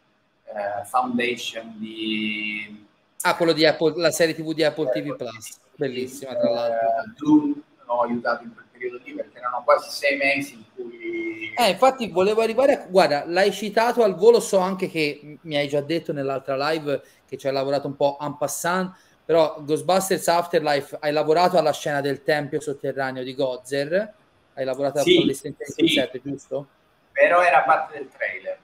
eh, Foundation di... Ah, quello di Apple, la serie TV di Apple TV Plus, bellissima tra l'altro. Eh, Doom l'ho aiutato in quel periodo lì perché erano quasi sei mesi in cui... Eh, infatti volevo arrivare a... Guarda, l'hai citato al volo, so anche che mi hai già detto nell'altra live che ci hai lavorato un po' en passant, però Ghostbusters Afterlife hai lavorato alla scena del tempio sotterraneo di Gozer, hai lavorato sì, con l'estensione sì. 7, giusto? Però era parte del trailer.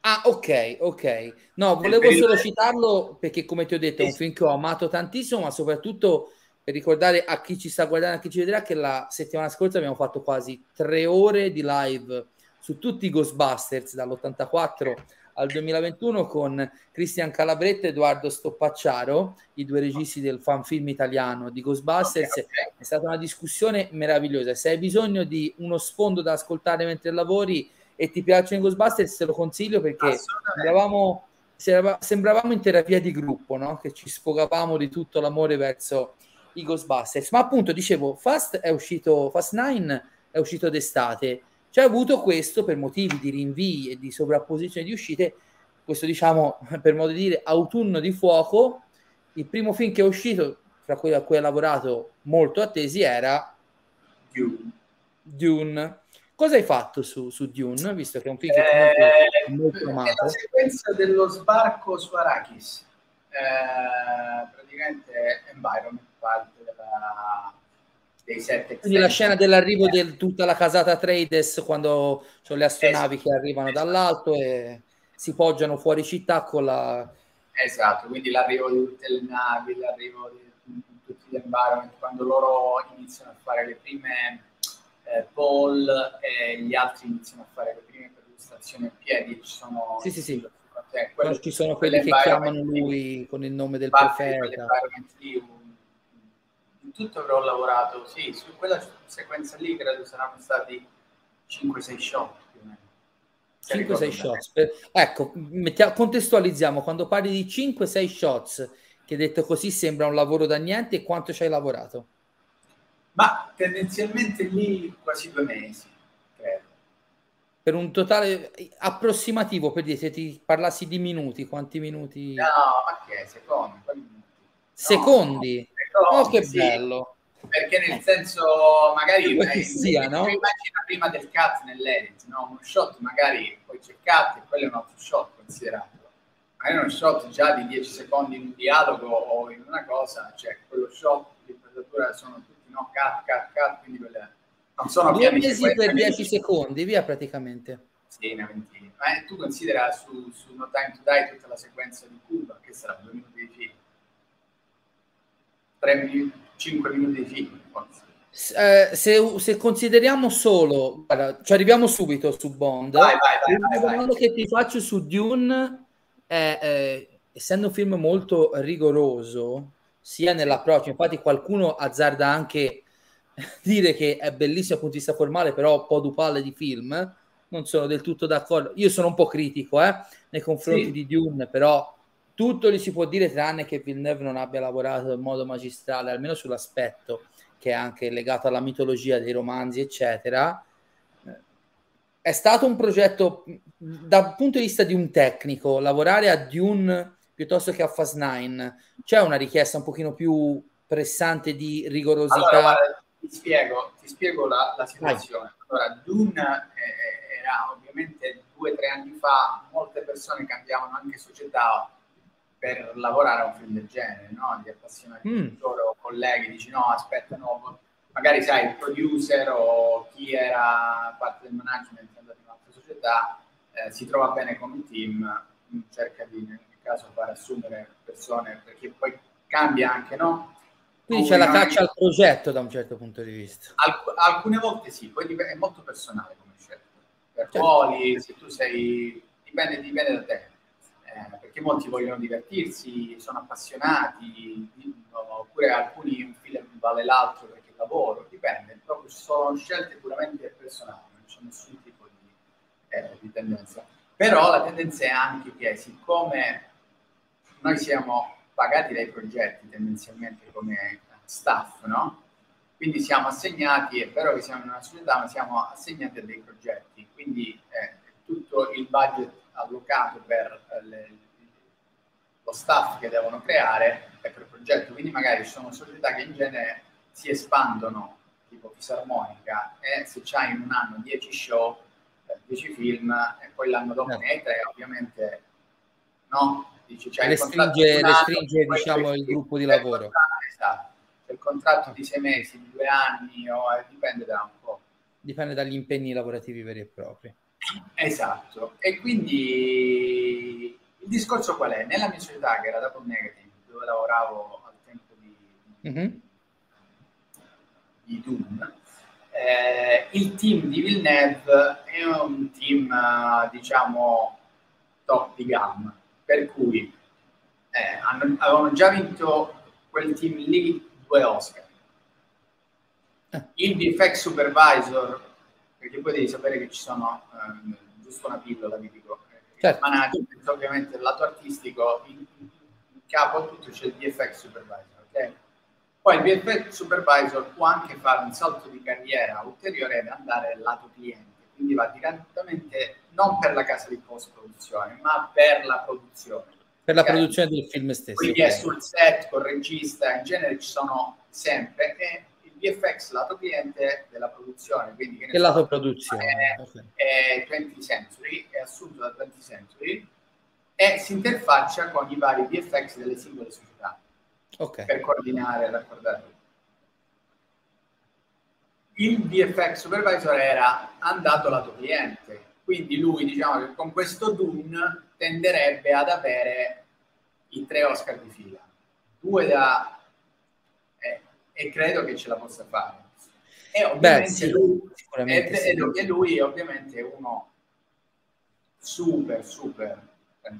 Ah, ok, ok. No, volevo solo citarlo perché, come ti ho detto, è un film che ho amato tantissimo, ma soprattutto per ricordare a chi ci sta guardando, a chi ci vedrà, che la settimana scorsa abbiamo fatto quasi tre ore di live su tutti i Ghostbusters, dall'84 al 2021 con Cristian Calabretta e Edoardo Stoppacciaro, i due registi del fan film italiano di Ghostbusters. Okay, okay. È stata una discussione meravigliosa. Se hai bisogno di uno sfondo da ascoltare mentre lavori e ti piacciono i Ghostbusters, te lo consiglio perché sembravamo, sembravamo in terapia di gruppo, no? che ci sfogavamo di tutto l'amore verso i Ghostbusters. Ma appunto, dicevo, Fast è uscito, Fast 9 è uscito d'estate c'è avuto questo per motivi di rinvii e di sovrapposizione di uscite, questo diciamo <laughs> per modo di dire autunno di fuoco. Il primo film che è uscito, fra quelli a cui ha lavorato molto attesi, era Dune. Dune. Cosa hai fatto su, su Dune, visto che è un film che è molto eh, amato? La sequenza dello sbarco su Arrakis, eh, praticamente Environment, parte della dei sette Quindi la scena dell'arrivo di del, tutta la casata Trades quando sono le astronavi esatto. che arrivano esatto. dall'alto e si poggiano fuori città con la... Esatto, quindi l'arrivo di tutte le navi, l'arrivo di tutti gli environment, quando loro iniziano a fare le prime eh, Paul e gli altri iniziano a fare le prime perlustrazioni a piedi, ci sono... Sì, sì, sì. Cioè, quello, ci sono quelli che chiamano lui con il nome del profeta. Lì, tutto avrò lavorato, sì, su quella sequenza lì credo saranno stati 5-6 shot più o meno. 5-6 shots. Per... Ecco, mettiamo, contestualizziamo, quando parli di 5-6 shots, che detto così sembra un lavoro da niente, quanto ci hai lavorato? Ma tendenzialmente lì quasi due mesi, credo. Per un totale approssimativo, per dire, se ti parlassi di minuti, quanti minuti? No, ma che, secondi? No, secondi? Oh, che sì, bello! Perché nel senso, magari che sia, no? immagina prima del cut nell'edit, no? Uno shot magari poi c'è il cut e quello è un altro shot considerato. Magari uno shot già di 10 secondi in un dialogo o in una cosa, cioè quello shot di inquadratura sono tutti no cut, cut, cut, quindi quelle non sono Due mesi per 10 secondi, via praticamente. Sì, una ventina. Ma tu considera su, su No Time to Die tutta la sequenza di Cuba, che sarà due minuti di film 3 minuti, 5 minuti di film. Eh, se, se, consideriamo solo, guarda, ci arriviamo subito su Bond. Vai, vai, vai, vai. che ti faccio su Dune è, eh, essendo un film molto rigoroso, sia nell'approccio, infatti qualcuno azzarda anche <laughs> dire che è bellissimo dal punto di vista formale, però un po' dupalle di film. Non sono del tutto d'accordo. Io sono un po' critico eh, nei confronti sì. di Dune, però tutto gli si può dire tranne che Villeneuve non abbia lavorato in modo magistrale, almeno sull'aspetto che è anche legato alla mitologia dei romanzi, eccetera. È stato un progetto dal punto di vista di un tecnico, lavorare a Dune piuttosto che a Fast 9, c'è una richiesta un pochino più pressante di rigorosità. Allora, guarda, ti spiego, ti spiego la, la situazione. Allora, Dune eh, era ovviamente due o tre anni fa, molte persone cambiavano anche società per lavorare a un film del genere, no? Gli appassionati mm. o colleghi dici no, aspetta, no, magari sai il producer o chi era parte del management è andato in un'altra società, eh, si trova bene con un team, cerca di caso far assumere persone perché poi cambia anche, no? Quindi c'è la caccia al progetto da un certo punto di vista. Alc- alcune volte sì, poi dipende, è molto personale come scelta. Per certo. ruoli, se tu sei, dipende, dipende da te eh, perché molti vogliono divertirsi, sono appassionati, oppure alcuni un film vale l'altro perché lavoro, dipende, proprio sono scelte puramente personali, non c'è nessun tipo di, eh, di tendenza. Però la tendenza è anche che siccome noi siamo pagati dai progetti tendenzialmente come staff, no? Quindi siamo assegnati, è vero che siamo in una società, ma siamo assegnati a dei progetti, quindi eh, tutto il budget allocato per eh, le, lo staff che devono creare e per il progetto. Quindi magari ci sono società che in genere si espandono, tipo fisarmonica, e se c'hai in un anno 10 show, 10 eh, film, e poi l'anno dopo ne hai tre, ovviamente no? Dici, c'hai restringe, il restringe diciamo, il gruppo di lavoro. Esatto. C'è il contratto di sei mesi, di due anni, o, eh, dipende da un po'. Dipende dagli impegni lavorativi veri e propri. Esatto, e quindi il discorso qual è? Nella mia società, che era Double Negative, dove lavoravo al tempo di, mm-hmm. di Doom, eh, il team di Villeneuve è un team, diciamo, top di gamma, per cui eh, hanno, avevano già vinto quel team lì due Oscar. Eh. Il VFX Supervisor, perché poi devi sapere che ci sono, eh, giusto una pillola vi dico, certo. management, ovviamente il lato artistico, in, in, capo a tutto c'è il VFX Supervisor, ok? Poi il VFX Supervisor può anche fare un salto di carriera ulteriore ed andare lato cliente quindi va direttamente non per la casa di post-produzione, ma per la produzione. Per la okay? produzione del film stesso. Quindi okay. è sul set, col regista, in genere ci sono sempre, e il VFX lato cliente della produzione. Quindi, che, so, lato produzione? È, okay. è 20th Century, è assunto da 20th Century, e si interfaccia con i vari VFX delle singole società. Per coordinare e raccordare il VFX supervisor era andato lato cliente, quindi lui diciamo che con questo Dune tenderebbe ad avere i tre Oscar di fila, due da... Eh, e credo che ce la possa fare. E ovviamente Beh, sì, lui, e, sì. e lui ovviamente è uno super, super eh,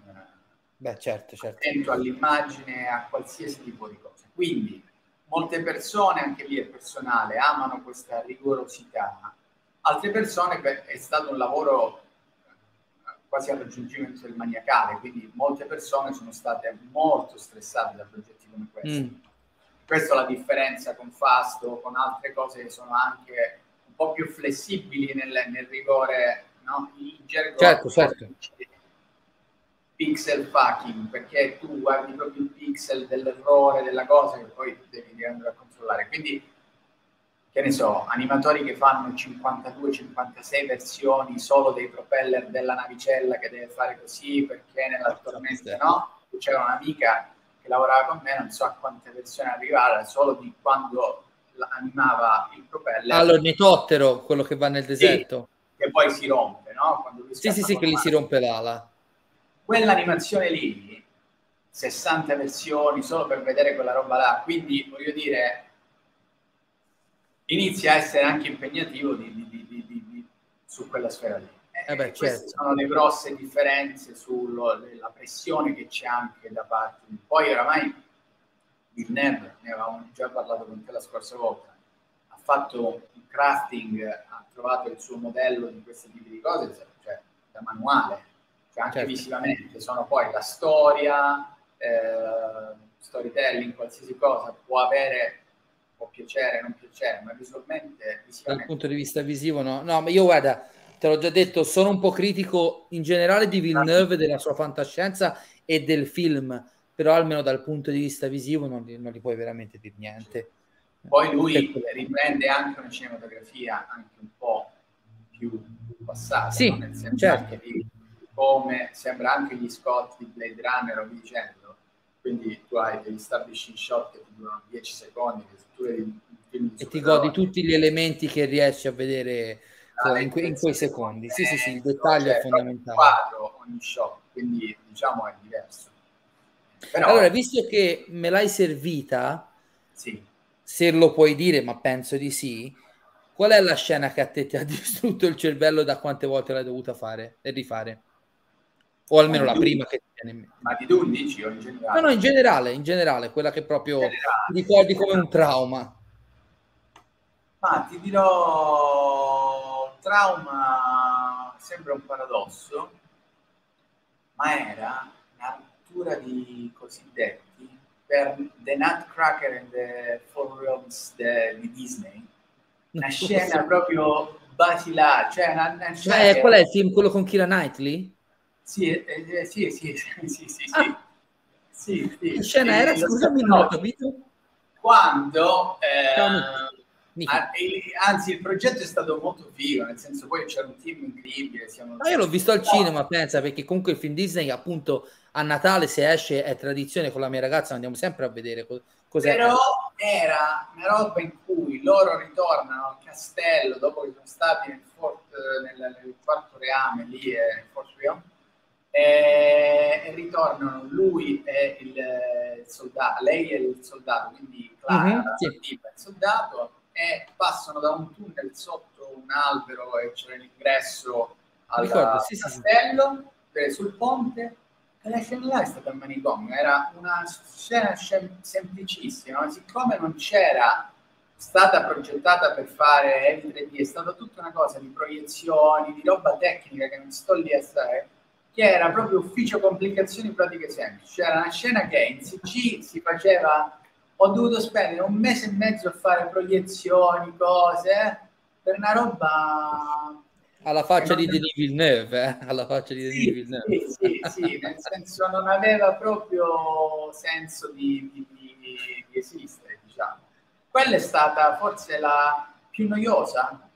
Beh, certo, certo. attento all'immagine, a qualsiasi tipo di cosa. Quindi molte persone, anche lì è personale, amano questa rigorosità, altre persone è stato un lavoro eh, quasi al raggiungimento del maniacale, quindi molte persone sono state molto stressate da progetti come questo. Mm. Questa è la differenza con Fasto, con altre cose che sono anche un po' più flessibili nel, nel rigore, no? In gergo, certo, certo pixel fucking, perché tu guardi proprio il pixel dell'errore, della cosa che poi devi andare a controllare. Quindi, che ne so, animatori che fanno 52-56 versioni solo dei propeller della navicella che deve fare così perché nella tormenta, no? C'era un'amica che lavorava con me, non so a quante versioni arrivare, solo di quando animava il propeller. All'ornitottero, quello che va nel deserto. Sì, che poi si rompe, no? sì, sì, sì, che gli si rompe l'ala quell'animazione lì, 60 versioni solo per vedere quella roba là, quindi voglio dire, inizia a essere anche impegnativo di, di, di, su quella sfera lì. Eh beh, certo. sono le grosse differenze sulla pressione che c'è anche da parte di... Poi oramai Villeneuve, ne avevamo già parlato con te la scorsa volta, ha fatto un crafting, ha trovato il suo modello di questi tipi di cose, cioè da manuale, anche certo. visivamente, sono poi la storia, eh, storytelling, qualsiasi cosa può avere, può piacere, non piacere, ma visualmente, visivamente... Dal punto di vista visivo no, no, ma io guarda, te l'ho già detto, sono un po' critico in generale di Villeneuve, della sua fantascienza e del film, però almeno dal punto di vista visivo non, non gli puoi veramente dire niente. Poi lui riprende anche una cinematografia anche un po' più passata, sì, no? nel senso certo. che come sembra anche gli Scott di Blade Runner o dicendo, quindi tu hai degli establishing shot che ti durano 10 secondi, che tu vedi e ti godi tutti gli elementi che riesci a vedere ah, in, que- in, quei secondi. Sì, sì, sì, il dettaglio cioè, è fondamentale. quadro ogni shot, quindi diciamo è diverso. Però... Allora, visto che me l'hai servita, sì. se lo puoi dire, ma penso di sì, qual è la scena che a te ti ha <laughs> distrutto il cervello da quante volte l'hai dovuta fare e rifare? O almeno la prima che ti viene in mente. Ma di tu dici o in generale? No, no, in generale, in generale, quella che proprio ti ricordi come un trauma. Ma ti dirò, trauma sembra un paradosso, ma era la rottura di cosiddetti per The Nutcracker and the Four Realms di Disney. Una <laughs> scena proprio basilare, cioè una, una scena cioè, qual è il film, quello con Kira Knightley? Sì, eh, eh, sì, <laughs> sì, sì, sì, sì, ah. sì, sì. Che scena era? Scusami, non ho capito. Quando... Eh, anzi, il progetto è stato molto figo, nel senso poi c'era un team incredibile. Siamo... Ah, io l'ho visto al cinema, pensa, perché comunque il film Disney, appunto, a Natale, se esce, è tradizione con la mia ragazza, andiamo sempre a vedere co- cos'è. Però era una roba in cui loro ritornano al castello dopo che sono stati nel, Fort, nel, nel quarto reame lì, eh, Fort Realm, e, e ritornano lui e il, il, soldato, lei e il soldato, quindi Clara, uh-huh, sì. il soldato, e passano da un tunnel sotto un albero e c'è l'ingresso al Ricordo, sì, castello. Sì, sul ponte quella scena là è stata un manicomio, era una scena semplicissima, ma siccome non c'era stata progettata per fare Heavy 3D, è stata tutta una cosa di proiezioni, di roba tecnica che non sto lì a stare, che era proprio ufficio complicazioni pratiche semplici. C'era una scena che in CG si faceva, ho dovuto spendere un mese e mezzo a fare proiezioni, cose, eh, per una roba alla faccia di Denis Villeneuve, eh? <laughs> alla faccia di Denis sì, Villeneuve. Sì, sì, sì, nel senso non aveva proprio senso di, di, di, di esistere, diciamo. Quella è stata forse la più noiosa.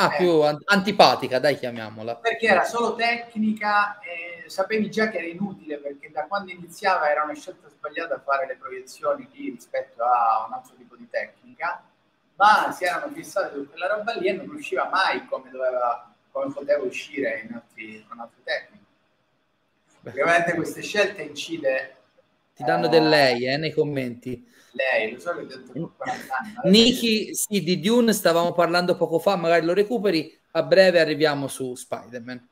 Ah, eh, più antipatica, dai, chiamiamola. Perché era solo tecnica e sapevi già che era inutile perché da quando iniziava era una scelta sbagliata fare le proiezioni lì rispetto a un altro tipo di tecnica, ma si erano fissati su quella roba lì e non riusciva mai come doveva come poteva uscire in altri, con altre tecniche. Perché ovviamente queste scelte incide... Ti danno eh, del lei eh, nei commenti. Lei, lo so che ho detto 40 anni. Niki, sì, di Dune stavamo parlando poco fa, magari lo recuperi, a breve arriviamo su Spider-Man.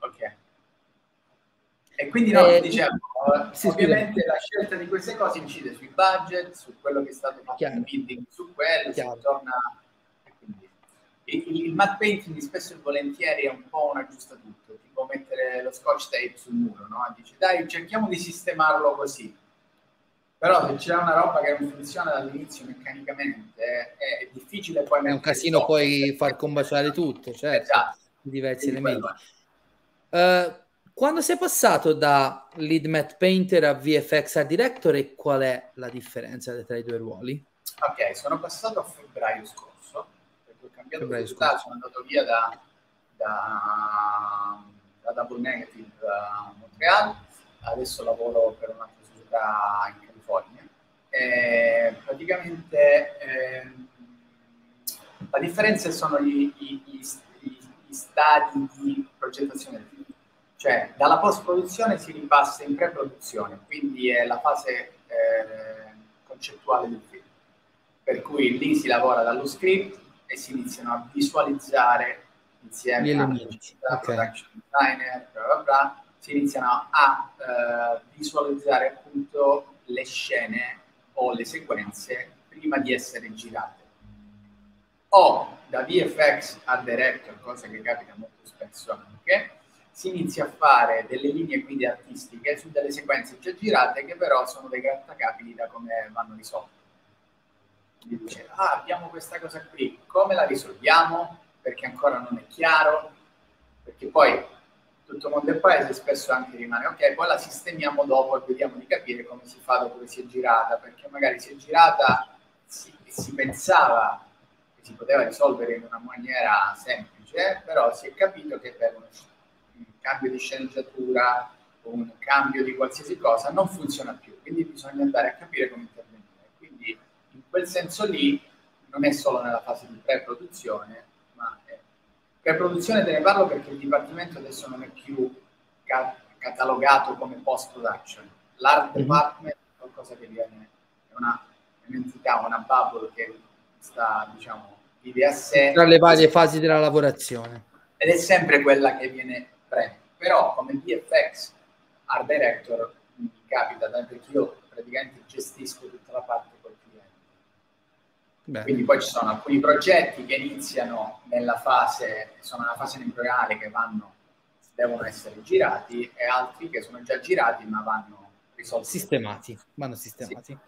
Ok. E quindi no, eh, diciamo, sì, ovviamente scusa. la scelta di queste cose incide sui budget, su quello che è stato fatto in building, su quello, Chiaro. si torna il, il matte painting spesso e volentieri è un po' un aggiustatutto, tipo mettere lo scotch tape sul muro, no? Dici dai cerchiamo di sistemarlo così. Però se c'è una roba che non funziona dall'inizio meccanicamente è, è difficile poi... È un casino poi far combaciare tutto, certo, esatto. diversi Quindi elementi. Uh, quando sei passato da lead matte painter a VFX art director qual è la differenza tra i due ruoli? Ok, sono passato a febbraio scorso cambiato società, sono andato via da, da, da Double Negative a Montreal, adesso lavoro per un'altra società in California. E praticamente eh, la differenza sono gli, gli, gli, gli stadi di progettazione del film. Cioè, dalla post-produzione si ripassa in pre-produzione, quindi è la fase eh, concettuale del film. Per cui lì si lavora dallo script e si iniziano a visualizzare insieme a okay. production designer, bla bla bla, si iniziano a uh, visualizzare appunto le scene o le sequenze prima di essere girate. O da VFX a director, cosa che capita molto spesso anche, si inizia a fare delle linee guida artistiche su delle sequenze già girate che però sono dei grattacapi da come vanno risolte gli dice, ah, abbiamo questa cosa qui, come la risolviamo? Perché ancora non è chiaro, perché poi tutto il mondo è paese spesso anche rimane, ok, poi la sistemiamo dopo e vediamo di capire come si fa dopo che si è girata, perché magari si è girata si, si pensava che si poteva risolvere in una maniera semplice, però si è capito che per un, un cambio di sceneggiatura, un cambio di qualsiasi cosa, non funziona più, quindi bisogna andare a capire come intervenire quel senso lì non è solo nella fase di pre-produzione. Pre-produzione te ne parlo perché il dipartimento adesso non è più ca- catalogato come post-production. L'art mhm. department è qualcosa che viene, è una, un'entità, una bubble che sta, diciamo, vive a sé. Tra le varie fasi della lavorazione. Ed è sempre quella che viene presa. Però come VFX art director mi capita, perché io praticamente gestisco tutta la parte Beh. Quindi poi ci sono alcuni progetti che iniziano nella fase, sono nella fase embrionale che vanno, devono essere girati e altri che sono già girati ma vanno risolti. Sistemati, vanno sistemati. Sì.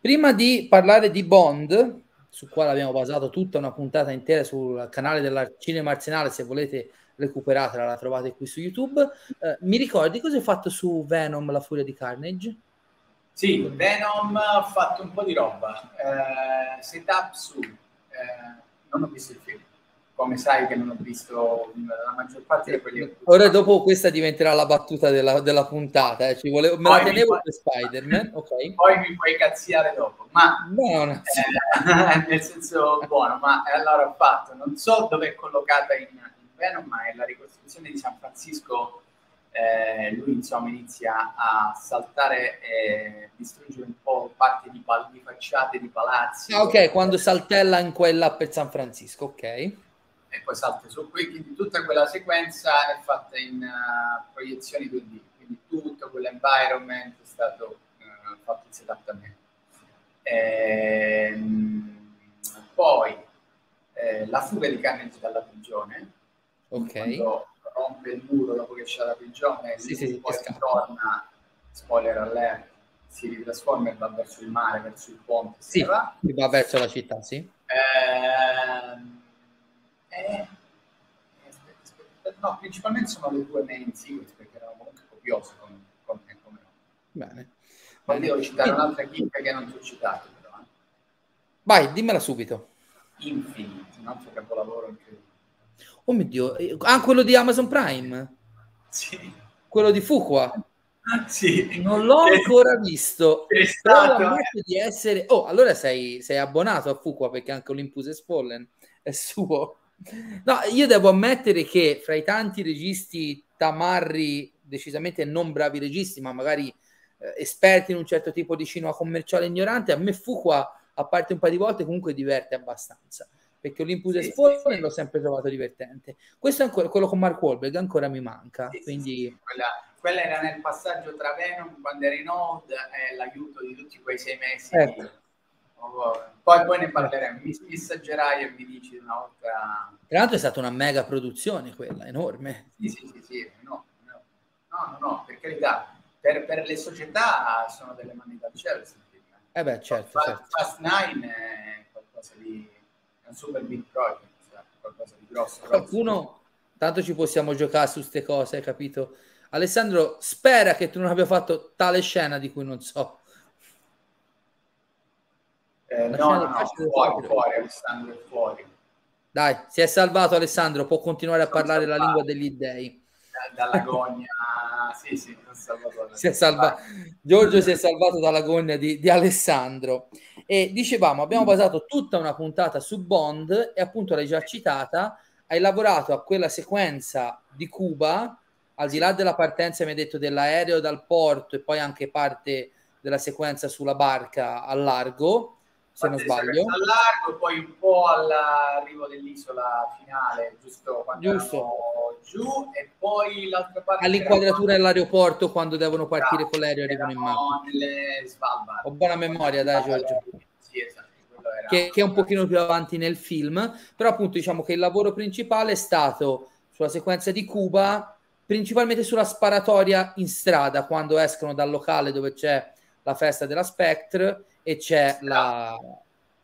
Prima di parlare di Bond, su quale abbiamo basato tutta una puntata intera sul canale della Cinema Arsenale, se volete recuperatela, la trovate qui su YouTube. Eh, mi ricordi cosa hai fatto su Venom, la furia di Carnage? Sì, Venom ha fatto un po' di roba. Eh, setup su. Eh, non ho visto il film. Come sai che non ho visto la maggior parte di quelli... Ora dopo questa diventerà la battuta della, della puntata. Eh. Ci volevo, me poi la tenevo per Spider-Man. <laughs> Okay. Poi mi puoi cazziare dopo. Ma Buono. Eh, <laughs> nel senso buono. Ma allora ho fatto. Non so dove è collocata in, in Venom, ma è la ricostruzione di San Francisco eh, lui insomma inizia a saltare e distruggere un po' parti di, pal- di facciate di palazzi. Ah, ok, quando saltella in quella per San Francisco, ok. e poi salta su qui, quindi tutta quella sequenza è fatta in uh, proiezioni 2D, quindi tutto quell'environment è stato uh, fatto in me. Ehm, poi eh, la fuga di Carnage dalla prigione, ok quando rompe il muro dopo che c'è la prigione, sì, sì, poi ritorna, spoiler alert, si ritrasforma e va verso il mare, verso il ponte. Sì, va. va verso la città, sì. Ehm, eh, no, principalmente sono le due main sequence perché erano comunque copiose come, come, come no. Bene. Ma devo citare un'altra chicca che non ti ho citato però. Eh. Vai, dimmela subito. Infinite, un altro capolavoro incredibile. Oh mio Dio, ah, quello di Amazon Prime? Sì. Quello di Fuqua? Sì. Non l'ho è, ancora visto. È stato... di essere... Oh, allora sei, sei abbonato a Fuqua perché anche Olympus e Spollen è suo. No, io devo ammettere che fra i tanti registi tamarri, decisamente non bravi registi, ma magari eh, esperti in un certo tipo di cinema commerciale ignorante, a me Fuqua, a parte un paio di volte, comunque diverte abbastanza. Perché Olympus sì, Explore sì, sì. l'ho sempre trovato divertente. Questo è ancora quello con Mark Wahlberg, ancora mi manca. quindi... Quella, quella, era nel passaggio tra Venom quando era in Old e l'aiuto di tutti quei sei mesi. Ecco. Poi, poi ne parleremo. Mi messaggerai e mi dici una volta. Tra l'altro è stata una mega produzione quella, enorme. Sì, sì, sì, sì. No, no, no, no, per carità. Per, per, le società sono delle mani dal cielo. Eh beh, certo. Fast, certo. Fast 9 è qualcosa di un super big project, cioè qualcosa di grosso. Qualcuno, tanto ci possiamo giocare su queste cose, hai capito? Alessandro, spera che tu non abbia fatto tale scena di cui non so. Eh, no, no, no, fuori, fuori, Alessandro fuori. Dai, si è salvato Alessandro, può continuare a Sono parlare salvato. la lingua degli dei. Dalla gogna, <laughs> sì, sì, si è salvato. Giorgio si è salvato dalla gogna di, di, Alessandro. E dicevamo, abbiamo basato tutta una puntata su Bond e appunto l'hai già citata, hai lavorato a quella sequenza di Cuba, al di là della partenza, mi hai detto, dell'aereo dal porto e poi anche parte della sequenza sulla barca al largo se non sbaglio. Al largo, poi un po' all'arrivo dell'isola finale, giusto quando giusto. giù, e poi l'altra parte. All'inquadratura dell'aeroporto quando devono partire con l'aereo e arrivano in macchina. Ho buona memoria, dai Giorgio. Sì, esatto. Che, che, è un pochino più avanti nel film, però appunto diciamo che il lavoro principale è stato sulla sequenza di Cuba, principalmente sulla sparatoria in strada, quando escono dal locale dove c'è la festa della Spectre e c'è la,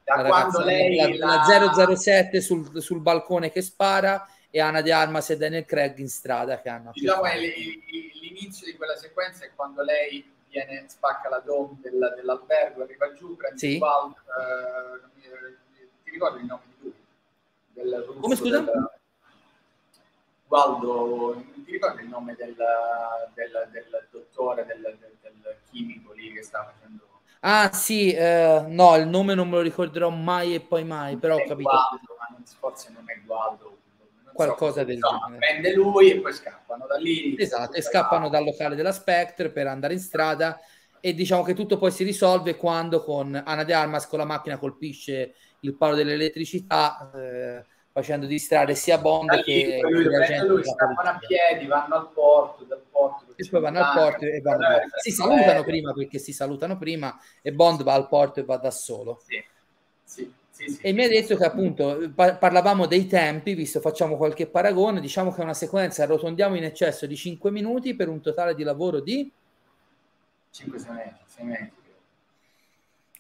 da la, ragazza, lei, la, la 007 sul, sul, balcone che spara e Anna De Armas e Daniel Craig in strada che hanno diciamo è l'inizio di quella sequenza è quando lei viene, spacca la dome del, dell'albergo arriva giù prende sì. il bal, eh, ti ricordi il nome di lui? Del russo, come scusa? Del, Waldo, ti ricordi il nome del, del, del dottore, del, del, chimico lì che stava facendo Ah sì, eh, no, il nome non me lo ricorderò mai e poi mai, però ho capito. Ma non, forse non è Gualdo. Qualcosa so, del no, genere. Prende lui e poi scappano da lì. Esatto, e scappano dal locale della Spectre per andare in strada e diciamo che tutto poi si risolve quando con Ana De Armas con la macchina colpisce il palo dell'elettricità eh, facendo distrarre sia Bond lì, che lui, lui, lui scappano a piedi, vanno al porto, dal porto e poi vanno al porto e vanno eh, si salutano eh, prima perché si salutano prima e Bond va al porto e va da solo. Sì, sì, sì e mi ha detto che appunto par- parlavamo dei tempi, visto facciamo qualche paragone, diciamo che è una sequenza arrotondiamo in eccesso di 5 minuti per un totale di lavoro di 5-6 mesi, 6 mesi.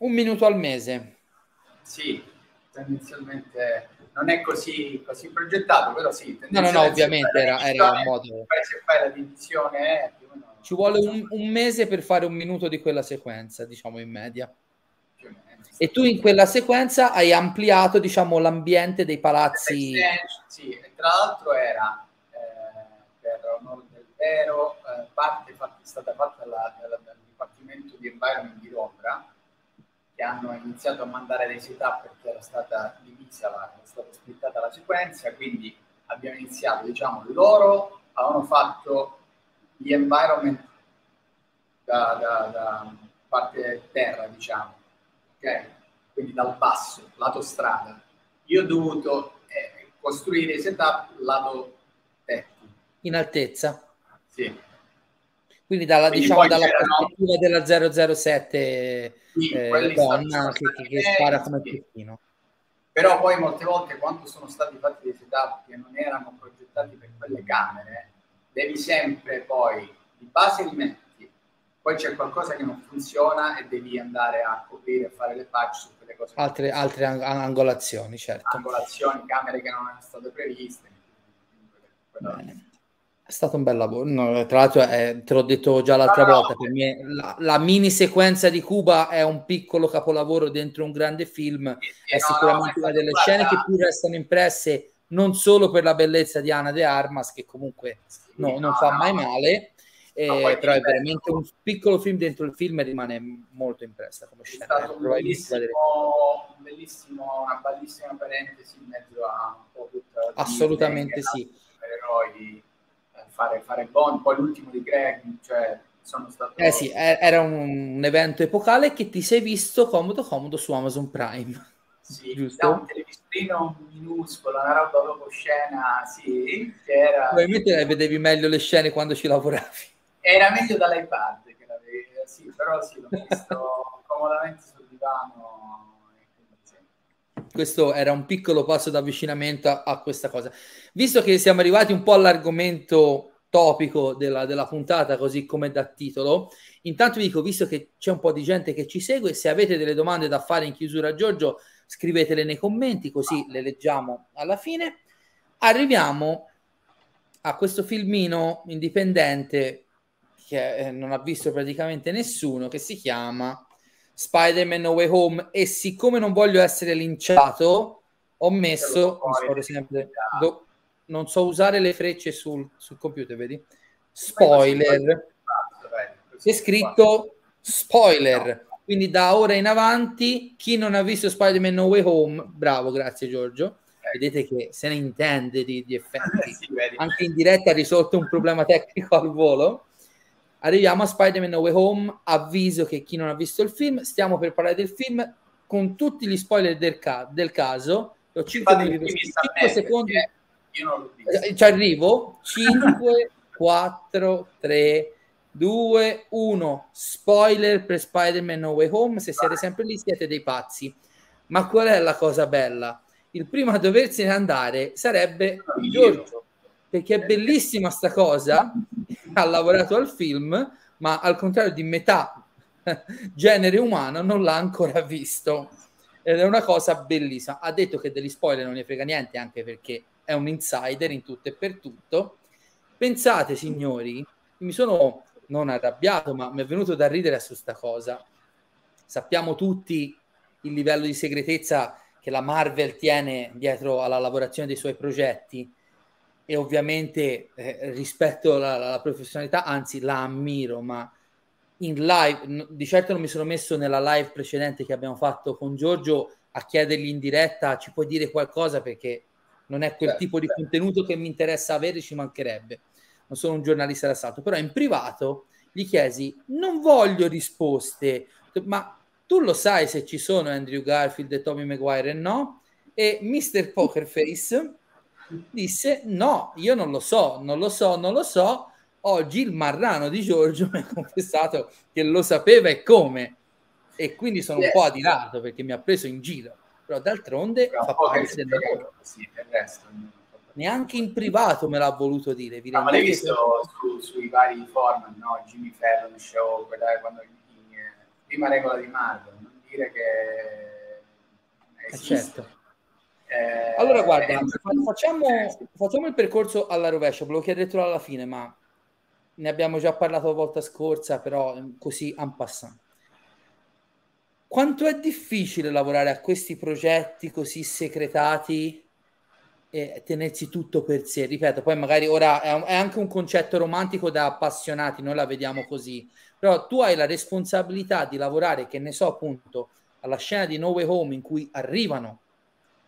Un minuto al mese. Sì, tendenzialmente non è così, così progettato, però sì. No, no, no, ovviamente era, era un modo. Se fai la divisione o meno... Ci vuole un, un, mese per fare un minuto di quella sequenza, diciamo in media. E tu in quella sequenza hai ampliato, diciamo, l'ambiente dei palazzi. Sì, e tra l'altro era, eh, per onore del vero, eh, parte fatta, è stata fatta dal Dipartimento di Environment di Londra, che hanno iniziato a mandare dei setup perché era stata divisa, la, stata splittata la sequenza, quindi abbiamo iniziato, diciamo, loro avevano fatto gli environment da, da, da parte terra, diciamo, ok? Quindi dal basso, lato strada. Io ho dovuto, eh, costruire i setup lato tecnico. In altezza? Sì. Quindi dalla, diciamo, dalla prospettiva della 007 sì, eh, donna che, che, che spara come sì. Peppino. Però poi molte volte quando sono stati fatti dei setup che non erano progettati per quelle camere, devi sempre poi di base li metti, poi c'è qualcosa che non funziona e devi andare a coprire e fare le patch su quelle cose. Altre, altre ang- angolazioni, certo. Angolazioni, camere che non erano state previste. Bene. È stato un bel lavoro. No, tra l'altro, eh, te l'ho detto già l'altra no, volta, per me la, la, mini sequenza di Cuba è un piccolo capolavoro dentro un grande film. Sì, è no, sicuramente una delle scene che più restano impresse, non solo per la bellezza di Ana de Armas, che comunque sì, non fa mai male, eh, però è veramente un piccolo film dentro il film e rimane molto impressa come scena. È stato un bellissimo, un bellissimo, una bellissima parentesi in mezzo a un po' tutta Assolutamente sì. Eroi fare, fare Bond, poi l'ultimo di Greg, cioè sono stato... Eh sì, era un, un evento epocale che ti sei visto comodo comodo su Amazon Prime. Sì, <laughs> giusto? un televisorino minuscolo, una roba dopo scena, sì, che era... Probabilmente vedevi meglio le scene quando ci lavoravi. Era meglio dall'iPad che l'avevi, sì, però sì, l'ho visto <laughs> comodamente sul divano questo era un piccolo passo d'avvicinamento a, a, questa cosa. Visto che siamo arrivati un po' all'argomento topico della, della, puntata, così come da titolo, intanto vi dico, visto che c'è un po' di gente che ci segue, se avete delle domande da fare in chiusura a Giorgio, scrivetele nei commenti, così le leggiamo alla fine. Arriviamo a questo filmino indipendente che eh, non ha visto praticamente nessuno, che si chiama Spider-Man No Way Home e siccome non voglio essere linciato ho messo sempre, do, non so usare le frecce sul, sul computer vedi? Spoiler. c'è scritto spoiler. Quindi da ora in avanti chi non ha visto Spider-Man No Way Home bravo grazie Giorgio. Vedete che se ne intende di, di effetti. <laughs> Anche in diretta ha risolto un problema tecnico al volo Arriviamo a Spider-Man No Way Home, avviso che chi non ha visto il film, stiamo per parlare del film con tutti gli spoiler del, ca- del caso. Ho 5, minuti, 5 secondi. Eh, ci arrivo. 5, 4, 3, 2, 1. Spoiler per Spider-Man No Way Home. Se siete sempre lì siete dei pazzi. Ma qual è la cosa bella? Il primo a doversene andare sarebbe Giorgio perché è bellissima sta cosa, ha lavorato al film, ma al contrario di metà <laughs> genere umano non l'ha ancora visto. Ed è una cosa bellissima. Ha detto che degli spoiler non ne frega niente, anche perché è un insider in tutto e per tutto. Pensate, signori, mi sono non arrabbiato, ma mi è venuto da ridere su sta cosa. Sappiamo tutti il livello di segretezza che la Marvel tiene dietro alla lavorazione dei suoi progetti e ovviamente eh, rispetto alla, alla, professionalità, anzi la ammiro, ma in live, di certo non mi sono messo nella live precedente che abbiamo fatto con Giorgio a chiedergli in diretta ci puoi dire qualcosa perché non è quel certo, tipo di certo. contenuto che mi interessa avere, ci mancherebbe. Non sono un giornalista d'assalto, però in privato gli chiesi non voglio risposte, ma tu lo sai se ci sono Andrew Garfield e Tommy Maguire no? E Mr. Pokerface disse no, io non lo so, non lo so, non lo so. Oggi il marrano di Giorgio <laughs> mi ha confessato che lo sapeva e come. E quindi sono un po' adirato perché mi ha preso in giro. Però d'altronde fa parte del lavoro. Sì, resto, Neanche in privato me l'ha voluto dire. Vi ma l'hai visto su, sui vari forum, no? Jimmy Fallon Show, quella, quando in, eh, prima regola di Marvel, non dire che eh, esiste. certo eh, allora, guarda, eh, facciamo, facciamo, il percorso alla rovescia. Ve lo chiederò alla fine, ma ne abbiamo già parlato la volta scorsa, però così en passant. Quanto è difficile lavorare a questi progetti così secretati e tenersi tutto per sé? Ripeto, poi magari ora è, un, è anche un concetto romantico da appassionati, noi la vediamo così, però tu hai la responsabilità di lavorare, che ne so appunto, alla scena di No Way Home in cui arrivano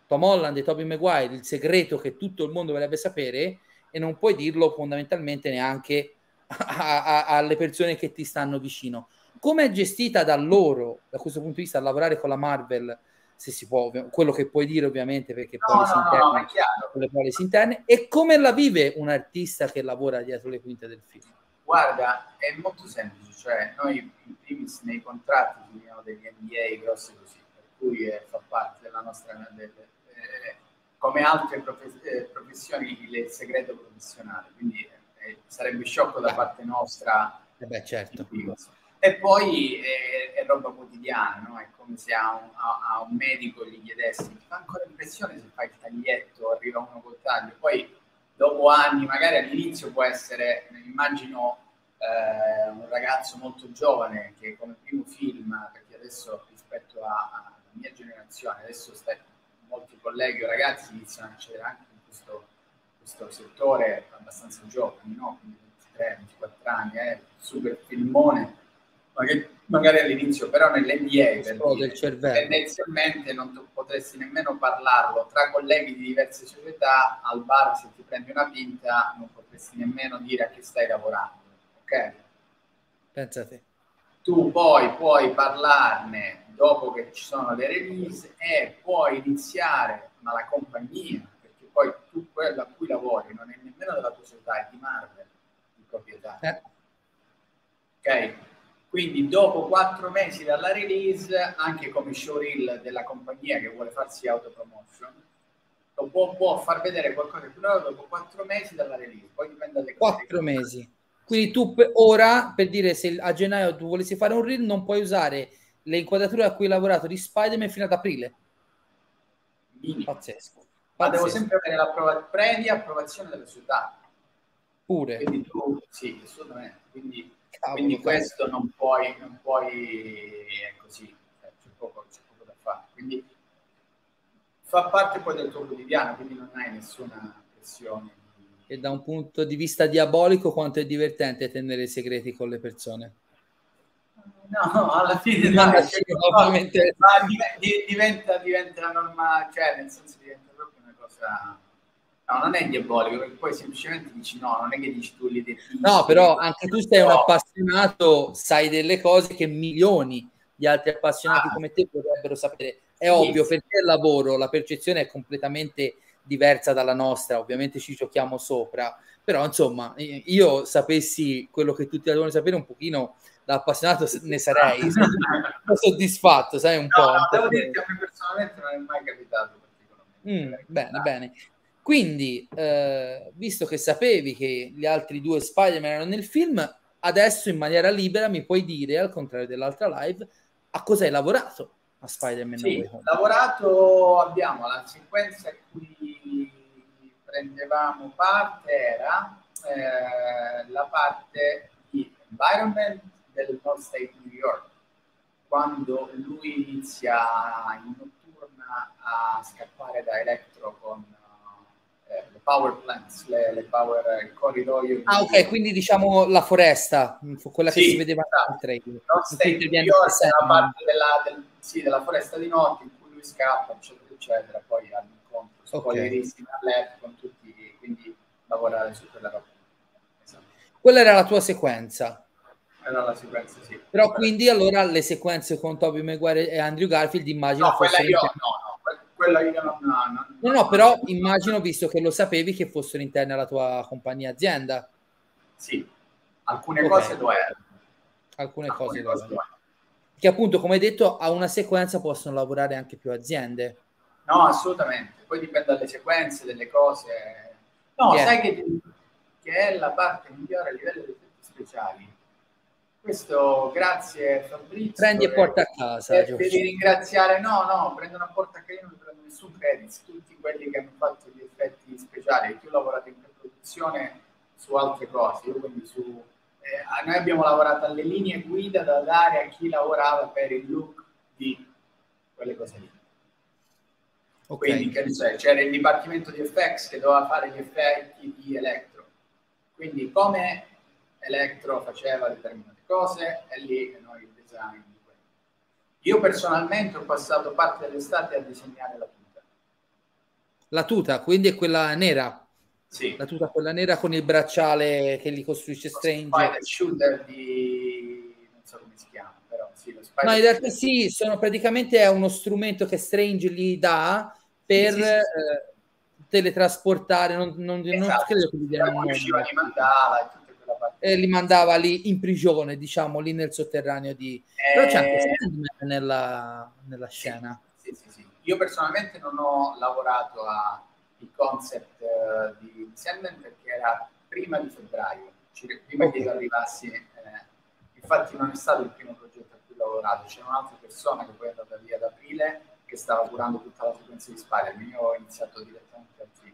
Tom Holland e Toby Maguire il segreto che tutto il mondo vorrebbe sapere e non puoi dirlo fondamentalmente neanche a, a, alle persone che ti stanno vicino. Come è gestita da loro, da questo punto di vista, a lavorare con la Marvel, se si può, quello che puoi dire ovviamente perché no, poi no, si interne, no, le quali si interne, e come la vive un artista che lavora dietro le quinte del film? Guarda, è molto semplice, cioè noi in primis nei contratti finiamo degli NDA grossi così, per cui eh, fa parte della nostra... Del, eh, come altre profe- eh, professioni il segreto professionale, quindi eh, sarebbe sciocco da parte nostra. Eh beh, certo. E poi è, è roba quotidiana, no? è come se a un, a, a un, medico gli chiedessi, ti fa ancora impressione se fai il taglietto, arriva uno col taglio, poi dopo anni, magari all'inizio può essere, immagino eh, un ragazzo molto giovane che come primo film, perché adesso rispetto alla mia generazione, adesso stai, molti colleghi o ragazzi iniziano a accedere anche in questo, questo settore abbastanza giovani, no? quindi 23, 24 anni, eh, super filmone, magari, all'inizio, però nell'NDA tendenzialmente non potresti nemmeno parlarlo tra colleghi di diverse società, al bar se ti prendi una pinta non potresti nemmeno dire a che stai lavorando, ok? Pensate. Tu poi puoi parlarne dopo che ci sono le release e puoi iniziare, ma la compagnia, perché poi tu quello a cui lavori non è nemmeno della tua società, è di Marvel, di proprietà. Eh. Ok? Quindi dopo quattro mesi dalla release, anche come showreel della compagnia che vuole farsi autopromotion, lo può, può far vedere qualcosa più dopo quattro mesi dalla release, poi dipende dalle cose. Quattro mesi. Quindi tu ora, per dire se a gennaio tu volessi fare un reel, non puoi usare le inquadrature a cui hai lavorato di Spider-Man fino ad aprile. Minimo. Pazzesco. Ma devo sempre avere la prova, previa approvazione della società. Pure. Quindi tu, sì, assolutamente. Quindi, quindi questo non puoi, non puoi, è così, cioè, c'è, poco, c'è poco da fare. Quindi fa parte poi del tuo quotidiano, quindi non hai nessuna pressione. E da un punto di vista diabolico quanto è divertente tenere i segreti con le persone? No, alla fine no, dai, cioè, ovviamente... diventa, diventa una norma, cioè nel senso diventa proprio una cosa... No, non è diabolico, perché poi semplicemente dici no, non è che dici tu li definisci. No, però anche tu sei un appassionato, sai delle cose che milioni di altri appassionati ah. come te potrebbero sapere. È sì, ovvio, sì. perché il lavoro, la percezione è completamente diversa dalla nostra, ovviamente ci giochiamo sopra, però insomma, io sapessi quello che tutti devono sapere un pochino da appassionato ne sarei <laughs> soddisfatto, sai un no, po'. No, devo dirti, a me personalmente non è mai capitato mm, bene, bene. Quindi, eh, visto che sapevi che gli altri due Spider-Man erano nel film, adesso in maniera libera mi puoi dire, al contrario dell'altra live, a cosa hai lavorato a Spider-Man? Sì, lavorato, abbiamo la sequenza in cui prendevamo parte, era eh, la parte di environment del North State New York, quando lui inizia in notturna a scappare da Electro con eh, le power plants, le, le power, il corridoio. Ah, ok, quindi diciamo la foresta, quella sì, che si vedeva esatto. in trailer. North State New York è la parte della, del, sì, della foresta di notte in cui lui scappa, eccetera, eccetera, poi okay. poi rischi all'app con tutti, quindi lavorare su quella roba. Esatto. Quella era la tua sequenza era la sequenza, sì. Però quindi allora le sequenze con Toby Maguire e Andrew Garfield immagino no, quella io, no, no, quella io non, no, no, no, però immagino, visto che lo sapevi, che fossero interne alla tua compagnia azienda. Sì, alcune okay. cose lo erano. Alcune, alcune cose, cose lo erano. Che appunto, come hai detto, a una sequenza possono lavorare anche più aziende. No, assolutamente. Poi dipende dalle sequenze, delle cose. No, yeah. sai che, che è la parte migliore a livello di effetti speciali questo grazie Fabrizio. Prendi e porta a casa. Devi ringraziare, no, no, prendono a porta a casa, io non prendo nessun credit, tutti quelli che hanno fatto gli effetti speciali, io ho lavorato in produzione su altre cose, io quindi su... Eh, noi abbiamo lavorato alle linee guida da dare a chi lavorava per il look di quelle cose lì. Okay. Quindi che so, c'era il dipartimento di effects che doveva fare gli effetti di Electro. Quindi come Electro faceva determinate cose e lì noi il design. Io personalmente ho passato parte dell'estate a disegnare la tuta. La tuta, quindi è quella nera? Sì. La tuta quella nera con il bracciale che li costruisce Strange. Spider shooter di... non so come si chiama, però sì, lo No, in realtà sì, sono praticamente è uno strumento che Strange gli dà per sì, sì, sì. Eh, teletrasportare, non, non, esatto. non credo che gli diano riusciva a mandarla e li mandava lì in prigione, diciamo, lì nel sotterraneo di... Eh... Però c'è anche eh, Sandman nella, nella scena. Sì, sì, sì, Io personalmente non ho lavorato al concept uh, di Sandman perché era prima di febbraio, prima okay. che arrivassi. Eh, infatti non è stato il primo progetto a cui ho lavorato, c'era un'altra persona che poi è andata via ad aprile che stava curando tutta la sequenza di Spider-Man. Io ho iniziato direttamente altri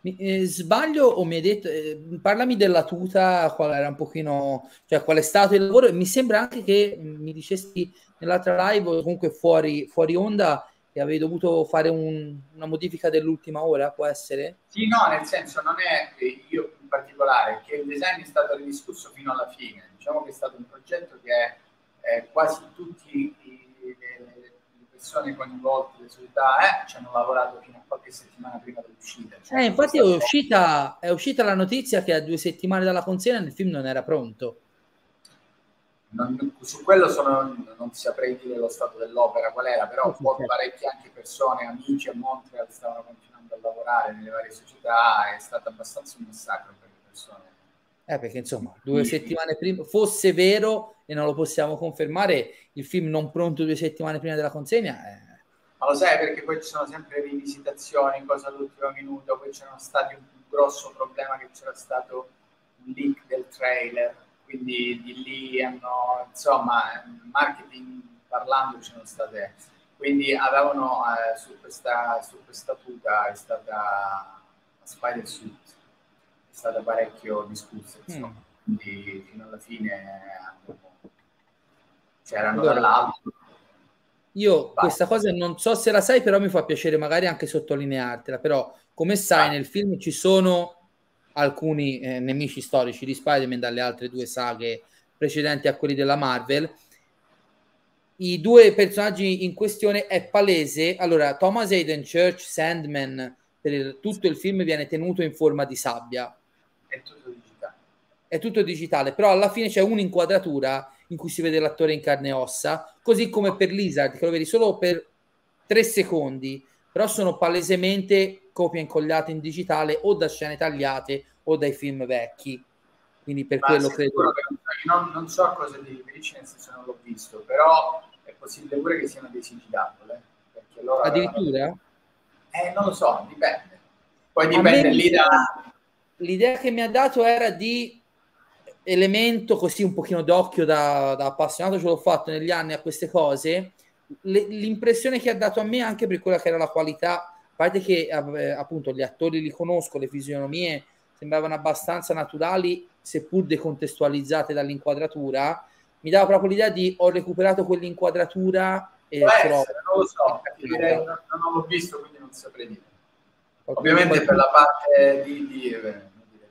progetti. Eh, sbaglio o mi hai detto, eh, parlami della tuta, qual era un pochino, cioè qual è stato il lavoro? Mi sembra anche che mi dicesti nell'altra live o comunque fuori, fuori onda che avevi dovuto fare un, una modifica dell'ultima ora, può essere? Sì, no, nel senso non è io in particolare, che il design è stato ridiscusso fino alla fine. Diciamo che è stato un progetto che eh, quasi tutti persone coinvolte, le società, eh, ci hanno lavorato fino a qualche settimana prima dell'uscita. Cioè eh, infatti è uscita, è uscita, la notizia che a due settimane dalla consegna il film non era pronto. Non, su quello sono, non saprei dire lo stato dell'opera qual era, però sì, certo. parecchie anche persone, amici a Montreal stavano continuando a lavorare nelle varie società, è stato abbastanza un massacro per le persone. Eh, perché insomma, due settimane prima, fosse vero e non lo possiamo confermare, il film non pronto due settimane prima della consegna. Eh. Ma lo sai perché poi ci sono sempre rivisitazioni, cose all'ultimo minuto, poi c'era stato un grosso problema che c'era stato un leak del trailer, quindi di lì hanno, insomma, marketing parlando ci sono state, quindi avevano eh, su, questa, su questa tuta è stata la Spider Suit, è stata parecchio discussa, insomma, mm. quindi fino alla fine c'erano allora, dall'alto. Io Va. questa cosa non so se la sai, però mi fa piacere magari anche sottolineartela, però come sai nel film ci sono alcuni eh, nemici storici di Spider-Man dalle altre due saghe precedenti a quelli della Marvel. I due personaggi in questione è palese. Allora, Thomas Hayden Church, Sandman, per il, tutto il film viene tenuto in forma di sabbia. È tutto digitale. È tutto digitale, però alla fine c'è un'inquadratura in cui si vede l'attore in carne e ossa, così come per Lizard, che lo vedi solo per tre secondi, però sono palesemente copie incollate in digitale o da scene tagliate o dai film vecchi. Quindi per Ma quello credo. Non, non, so cosa ti riferisci, nel senso non l'ho visto, però è possibile pure che siano dei CGI. Eh? Loro Addirittura? Avevano... Eh, non lo so, dipende. Poi dipende lì da... L'idea che mi ha dato era di elemento così un pochino d'occhio da, da appassionato, ce l'ho fatto negli anni a queste cose, le, l'impressione che ha dato a me anche per quella che era la qualità, a parte che eh, appunto gli attori li conosco, le fisionomie sembravano abbastanza naturali, seppur decontestualizzate dall'inquadratura, mi dava proprio l'idea di ho recuperato quell'inquadratura e Beh, essere, non lo so, <laughs> direi, non, non l'ho visto quindi non saprei dire. Ovviamente per la parte di, di,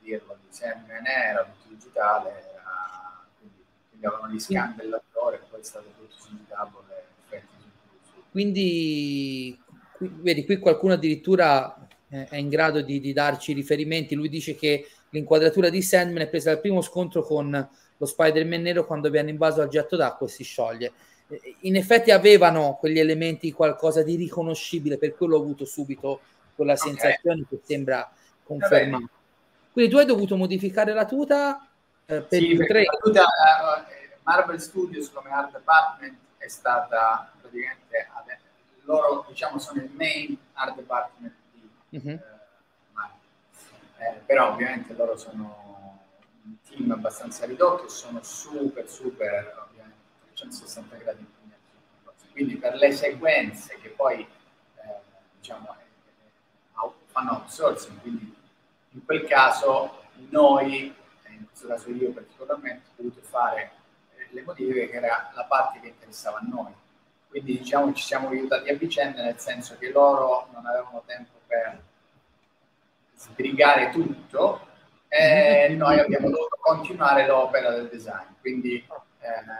eh, di dirlo, di Sam era digitale, era, quindi, quindi avevano gli scan dell'attore poi è stato tutto su tavole. Quindi, qui, vedi, qui qualcuno addirittura eh, è in grado di, di, darci riferimenti. Lui dice che l'inquadratura di Sandman è presa dal primo scontro con lo Spider-Man nero quando viene invaso al getto d'acqua e si scioglie. In effetti avevano quegli elementi qualcosa di riconoscibile, per quello ho avuto subito quella okay. sensazione che sembra confermata. Quindi tu hai dovuto modificare la tuta eh, per sì, tre. La tuta, uh, Marvel Studios come art department è stata praticamente loro diciamo sono il main art department di uh-huh. eh, però ovviamente loro sono un team abbastanza ridotto e sono super super ovviamente 360 gradi quindi per le sequenze che poi eh, diciamo fanno outsourcing quindi in quel caso noi in questo caso io particolarmente ho dovuto fare le modifiche che era la parte che interessava a noi. Quindi diciamo ci siamo aiutati a vicenda nel senso che loro non avevano tempo per sbrigare tutto e mm-hmm. noi abbiamo dovuto continuare l'opera del design. Quindi eh,